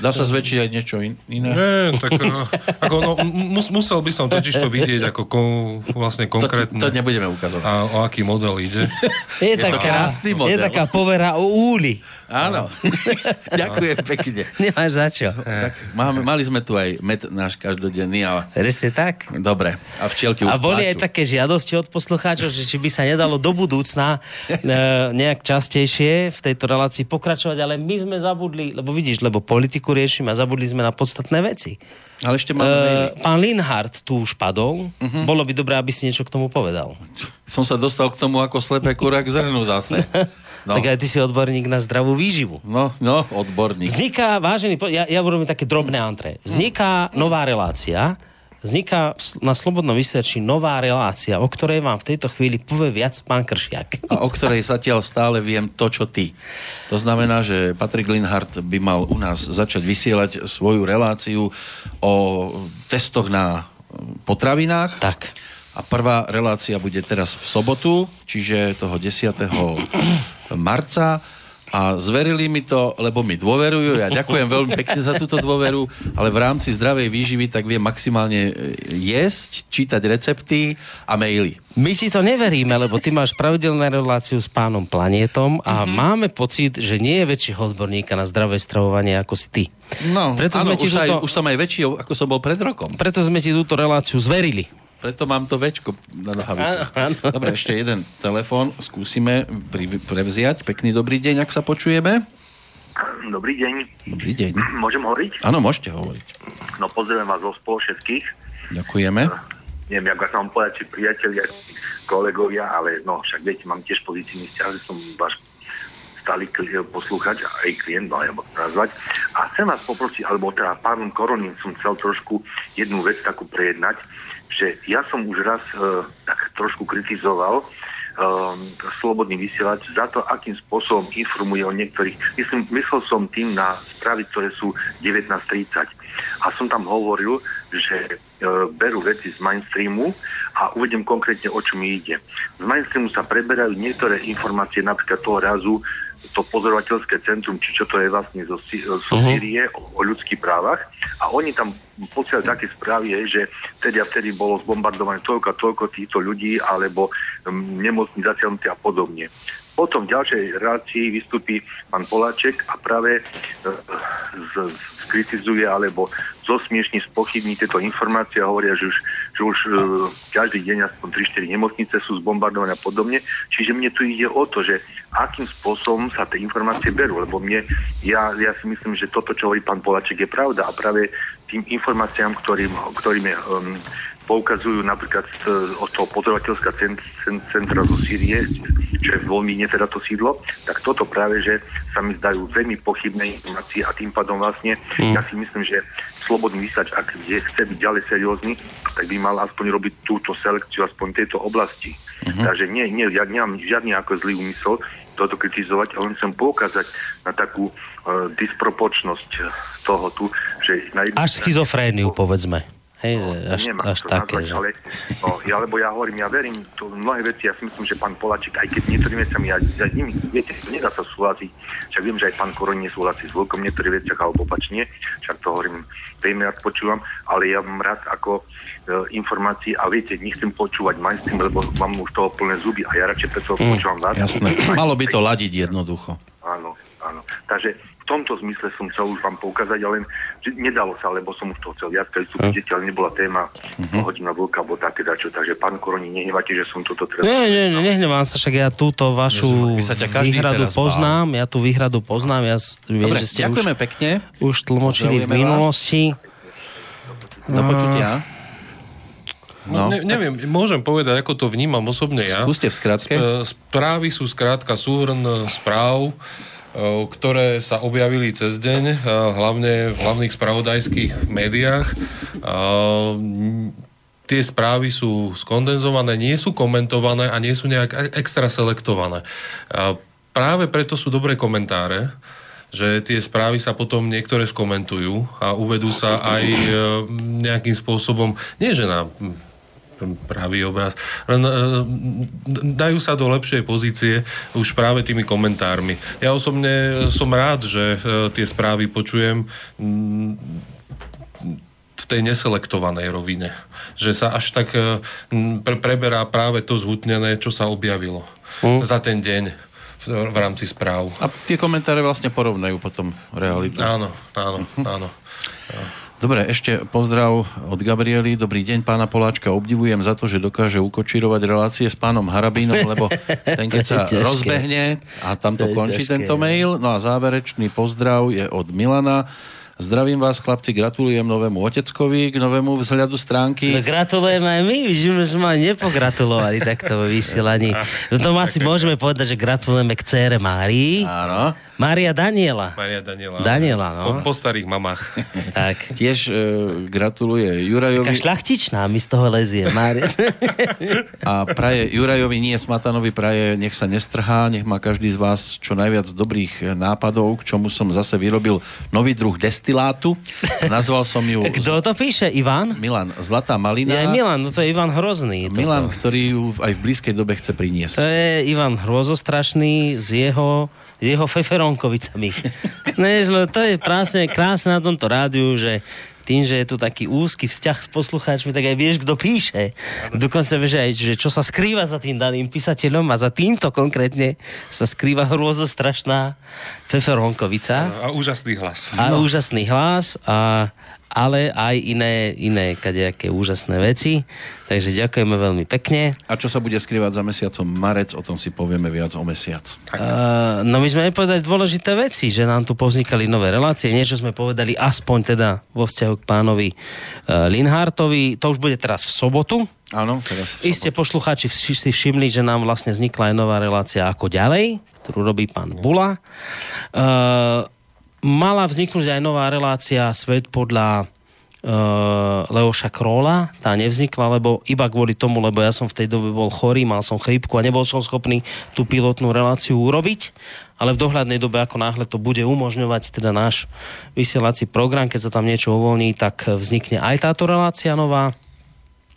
Dá sa zväčšiť aj niečo in, iné? Nie, tak no, ako, no, mus, musel by som totiž to vidieť ako kon, vlastne konkrétne. To, to nebudeme ukazovať. A o aký model ide. (laughs) Je, Je to krásny model. Je taká povera o úli. Áno. (laughs) Ďakujem pekne. Nemáš za čo. Tak máme, mali sme tu aj med náš každodenný. Ale... Presne tak. Dobre. A včielky už A boli pláču. aj také žiadosti od poslucháčov, že či by sa nedalo do budúcna e, nejak častejšie v tejto relácii pokračovať, ale my sme zabudli, lebo vidíš, lebo politiku riešime a zabudli sme na podstatné veci. Ale ešte máme. E, pán Linhard tu už padol. Uh-huh. Bolo by dobré, aby si niečo k tomu povedal. Som sa dostal k tomu ako slepé kura k zrnu zase. (laughs) No. Tak aj ty si odborník na zdravú výživu. No, no, odborník. Vzniká, vážený, ja, ja urobím také drobné antre. Vzniká nová relácia, vzniká na Slobodnom vysielači nová relácia, o ktorej vám v tejto chvíli povie viac pán Kršiak. A o ktorej zatiaľ stále viem to, čo ty. To znamená, že Patrik Linhardt by mal u nás začať vysielať svoju reláciu o testoch na potravinách. Tak. A prvá relácia bude teraz v sobotu, čiže toho 10. marca. A zverili mi to, lebo mi dôverujú. Ja ďakujem veľmi pekne za túto dôveru, ale v rámci zdravej výživy tak viem maximálne e, jesť, čítať recepty a maily. My si to neveríme, lebo ty máš pravidelnú reláciu s pánom Planetom a mm-hmm. máme pocit, že nie je väčšieho odborníka na zdravé stravovanie ako si ty. No, Preto áno, sme ti už, aj, túto- už som aj väčší, ako som bol pred rokom. Preto sme ti túto reláciu zverili. Preto mám to večko na nohavici. Dobre, ešte jeden telefón skúsime pri, prevziať. Pekný dobrý deň, ak sa počujeme. Dobrý deň. Dobrý deň. Môžem hovoriť? Áno, môžete hovoriť. No pozdravujem vás zo spolu všetkých. Ďakujeme. Neviem, ako sa vám povedať, či priatelia, či kolegovia, ale no, však viete, mám tiež pozitívny vzťah, že som váš stály poslúchač a aj klient, no alebo to nazvať. A chcem vás poprosiť, alebo teda pánom Koronin som chcel trošku jednu vec takú prejednať, že ja som už raz e, tak trošku kritizoval um, slobodný vysielač za to, akým spôsobom informuje o niektorých. Myslím, myslel som tým na správy, ktoré sú 19.30. A som tam hovoril, že e, berú veci z mainstreamu a uvedem konkrétne, o čo mi ide. Z mainstreamu sa preberajú niektoré informácie, napríklad toho razu, to pozorovateľské centrum, či čo to je vlastne zo, zo Mhm. Sýrie o, o ľudských právach a oni tam posielajú také správy, že vtedy a vtedy bolo zbombardované toľko a toľko týchto ľudí alebo um, nemocní zatiaľnuté a podobne. Potom v ďalšej relácii vystupí pán Poláček a práve e, z, skritizuje alebo zosmiešní, spochybní tieto informácie a hovoria, že už, že už e, každý deň aspoň 3-4 nemocnice sú zbombardované a podobne. Čiže mne tu ide o to, že akým spôsobom sa tie informácie berú, lebo mne, ja, ja si myslím, že toto, čo hovorí pán Poláček, je pravda a práve tým informáciám, ktorým, ktorým je, um, poukazujú napríklad z, od toho pozorovateľská cent, cent, centra zo Sýrie, čo je v Volmíne teda to sídlo, tak toto práve, že sa mi zdajú veľmi pochybné informácie a tým pádom vlastne mm. ja si myslím, že slobodný vysač, ak je, chce byť ďalej seriózny, tak by mal aspoň robiť túto selekciu aspoň tejto oblasti. Mm-hmm. Takže nie, nie, ja nemám žiadny ako zlý úmysel toto kritizovať, ale chcem poukázať na takú uh, disproporčnosť toho tu, že na Až schizofréniu, povedzme. Hej, že až, Nemám až také, nazvať, že... ale no, ja, lebo ja hovorím, ja verím to v mnohé veci, ja si myslím, že pán Polačik, aj keď niektorými vecami, ja, ja nimi, viete, nedá sa súhlasiť, však viem, že aj pán Koron nesúhlasí s Vlkom niektorých veciach, alebo opačne, však to hovorím, veľmi rád počúvam, ale ja mám rád ako e, informácií a viete, nechcem počúvať mainstream, lebo mám už toho plné zuby a ja radšej preto mm, počúvam vás. Jasné. (laughs) Malo by to ladiť jednoducho. Áno, áno. Takže tomto zmysle som chcel už vám poukázať, ale že nedalo sa, lebo som už to chcel viac, keď sú vidieť, ale nebola téma Mhm. hodina vlka, alebo také dačo. Takže pán Koroni, nehnevate, že som toto teraz... Nie, nie, nie, nehnevám sa, však ja túto vašu každý výhradu teraz bál. poznám, ja tú výhradu poznám, ja viem, Dobre, že ste ďakujeme už, pekne. už tlmočili v Pozdravujeme vás. minulosti. Do počutia. No, ne, neviem, môžem povedať, ako to vnímam osobne ja. Skúste v skratke. Sp- Správy sú skrátka súhrn e, správ, e, ktoré sa objavili cez deň, e, hlavne v hlavných spravodajských médiách. E, m, Tie správy sú skondenzované, nie sú komentované a nie sú nejak e- extra selektované. Práve preto sú dobré komentáre, že tie správy sa potom niektoré skomentujú a uvedú sa aj nejakým spôsobom, nie že na pravý obraz. Len e, dajú sa do lepšej pozície už práve tými komentármi. Ja osobne som rád, že e, tie správy počujem mm, v tej neselektovanej rovine. Že sa až tak e, pre, preberá práve to zhutnené, čo sa objavilo Mm. za ten deň v, v rámci správ. A tie komentáre vlastne porovnajú potom realitu. Áno, áno, áno. Dobre, ešte pozdrav od Gabriely. Dobrý deň, pána Poláčka. Obdivujem za to, že dokáže ukočírovať relácie s pánom Harabínom, lebo (laughs) ten keď sa ťažké. rozbehne a tam to To je končí ťažké. tento mail. No a záverečný pozdrav je od Milana. Zdravím vás, chlapci, gratulujem novému oteckovi k novému vzhľadu stránky. No gratulujeme aj my, že sme ma nepogratulovali takto vo vysielaní. No to asi môžeme povedať, že gratulujeme k cére Márii. Áno. Mária Daniela. Maria Daniela. Daniela, no. Po, po starých mamách. (laughs) Tak. Tiež e, gratuluje Taká Jurajovi šľachtičná mi z toho lezie, Mária. (laughs) a praje Jurajovi, nie Smatanovi, praje, nech sa nestrhá, nech má každý z vás čo najviac dobrých nápadov, k čomu som zase vyrobil nový druh destilátu. Nazval som ju (laughs) Kto to píše? Ivan? Milan Zlatá malina. Ja, Milan, no to je Ivan Hrozný. toto. Milan, ktorý ju aj v blízkej dobe chce To priniesť. je Ivan Hrozostrašný s jeho, jeho feferonkovicami. (laughs) Než, no, to je krásne, krásne na tomto rádiu, že tým, že je tu taký úzky vzťah s poslucháčmi, tak aj vieš, kto píše. Dokonca vieš aj, že čo sa skrýva za tým daným písateľom a za týmto konkrétne sa skrýva hrôzostrašná feferonkovica A úžasný hlas. a úžasný hlas, a, ale aj iné, iné kadejaké úžasné veci. Takže ďakujeme veľmi pekne. A čo sa bude skrývať za mesiacom marec, o tom si povieme viac o mesiac. Uh, no my sme nepovedali dôležité veci, že nám tu povznikali nové relácie, niečo sme povedali aspoň teda vo vzťahu k pánovi uh, Linhartovi, to už bude teraz v sobotu. Áno, teraz. Iste poslucháči si všimli, že nám vlastne vznikla aj nová relácia ako ďalej, ktorú robí pán Bula. Uh, mala vzniknúť aj nová relácia Svet podľa uh, Leoša Króla. Tá nevznikla, lebo iba kvôli tomu, lebo ja som v tej dobe bol chorý, mal som chrípku a nebol som schopný tú pilotnú reláciu urobiť. Ale v dohľadnej dobe, ako náhle to bude umožňovať teda náš vysielací program, keď sa tam niečo uvoľní, tak vznikne aj táto relácia nová.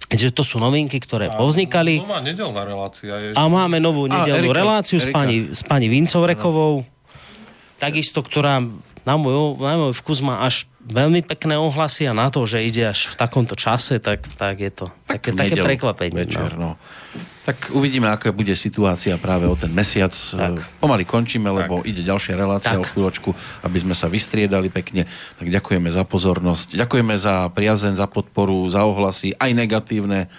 Že to sú novinky, ktoré povznikali. To má nedelná relácia. Je, A máme novú A, nedelnú Erika, reláciu s Erika. pani, s pani Vincovrekovou. Takisto, ktorá na môj, na môj vkus má až veľmi pekné ohlasy a na to, že ide až v takomto čase, tak, tak je to také, v také nedeľu prekvapenie. Večer, no. no. Tak uvidíme, aká bude situácia práve o ten mesiac. Tak. Tak. Pomaly končíme, lebo ide ďalšia relácia Tak. o chvíľočku, aby sme sa vystriedali pekne. Tak ďakujeme za pozornosť. Ďakujeme za priazen, za podporu, za ohlasy, aj negatívne.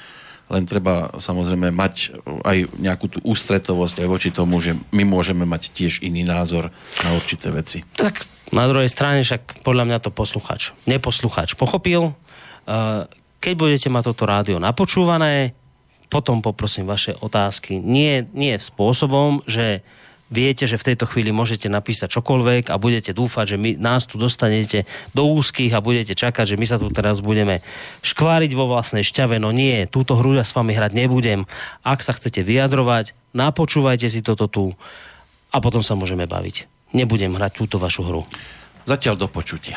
Len treba samozrejme mať aj nejakú tú ústretovosť aj voči tomu, že my môžeme mať tiež iný názor na určité veci. Tak na druhej strane však podľa mňa to posluchač, neposluchač pochopil. Uh, Keď budete mať toto rádio napočúvané, potom poprosím vaše otázky. Nie, nie spôsobom, že viete, že v tejto chvíli môžete napísať čokoľvek a budete dúfať, že my, nás tu dostanete do úzkých a budete čakať, že my sa tu teraz budeme škváriť vo vlastnej šťave. No nie, túto hru ja s vami hrať nebudem. Ak sa chcete vyjadrovať, napočúvajte si toto tu a potom sa môžeme baviť. Nebudem hrať túto vašu hru. Zatiaľ do počutia.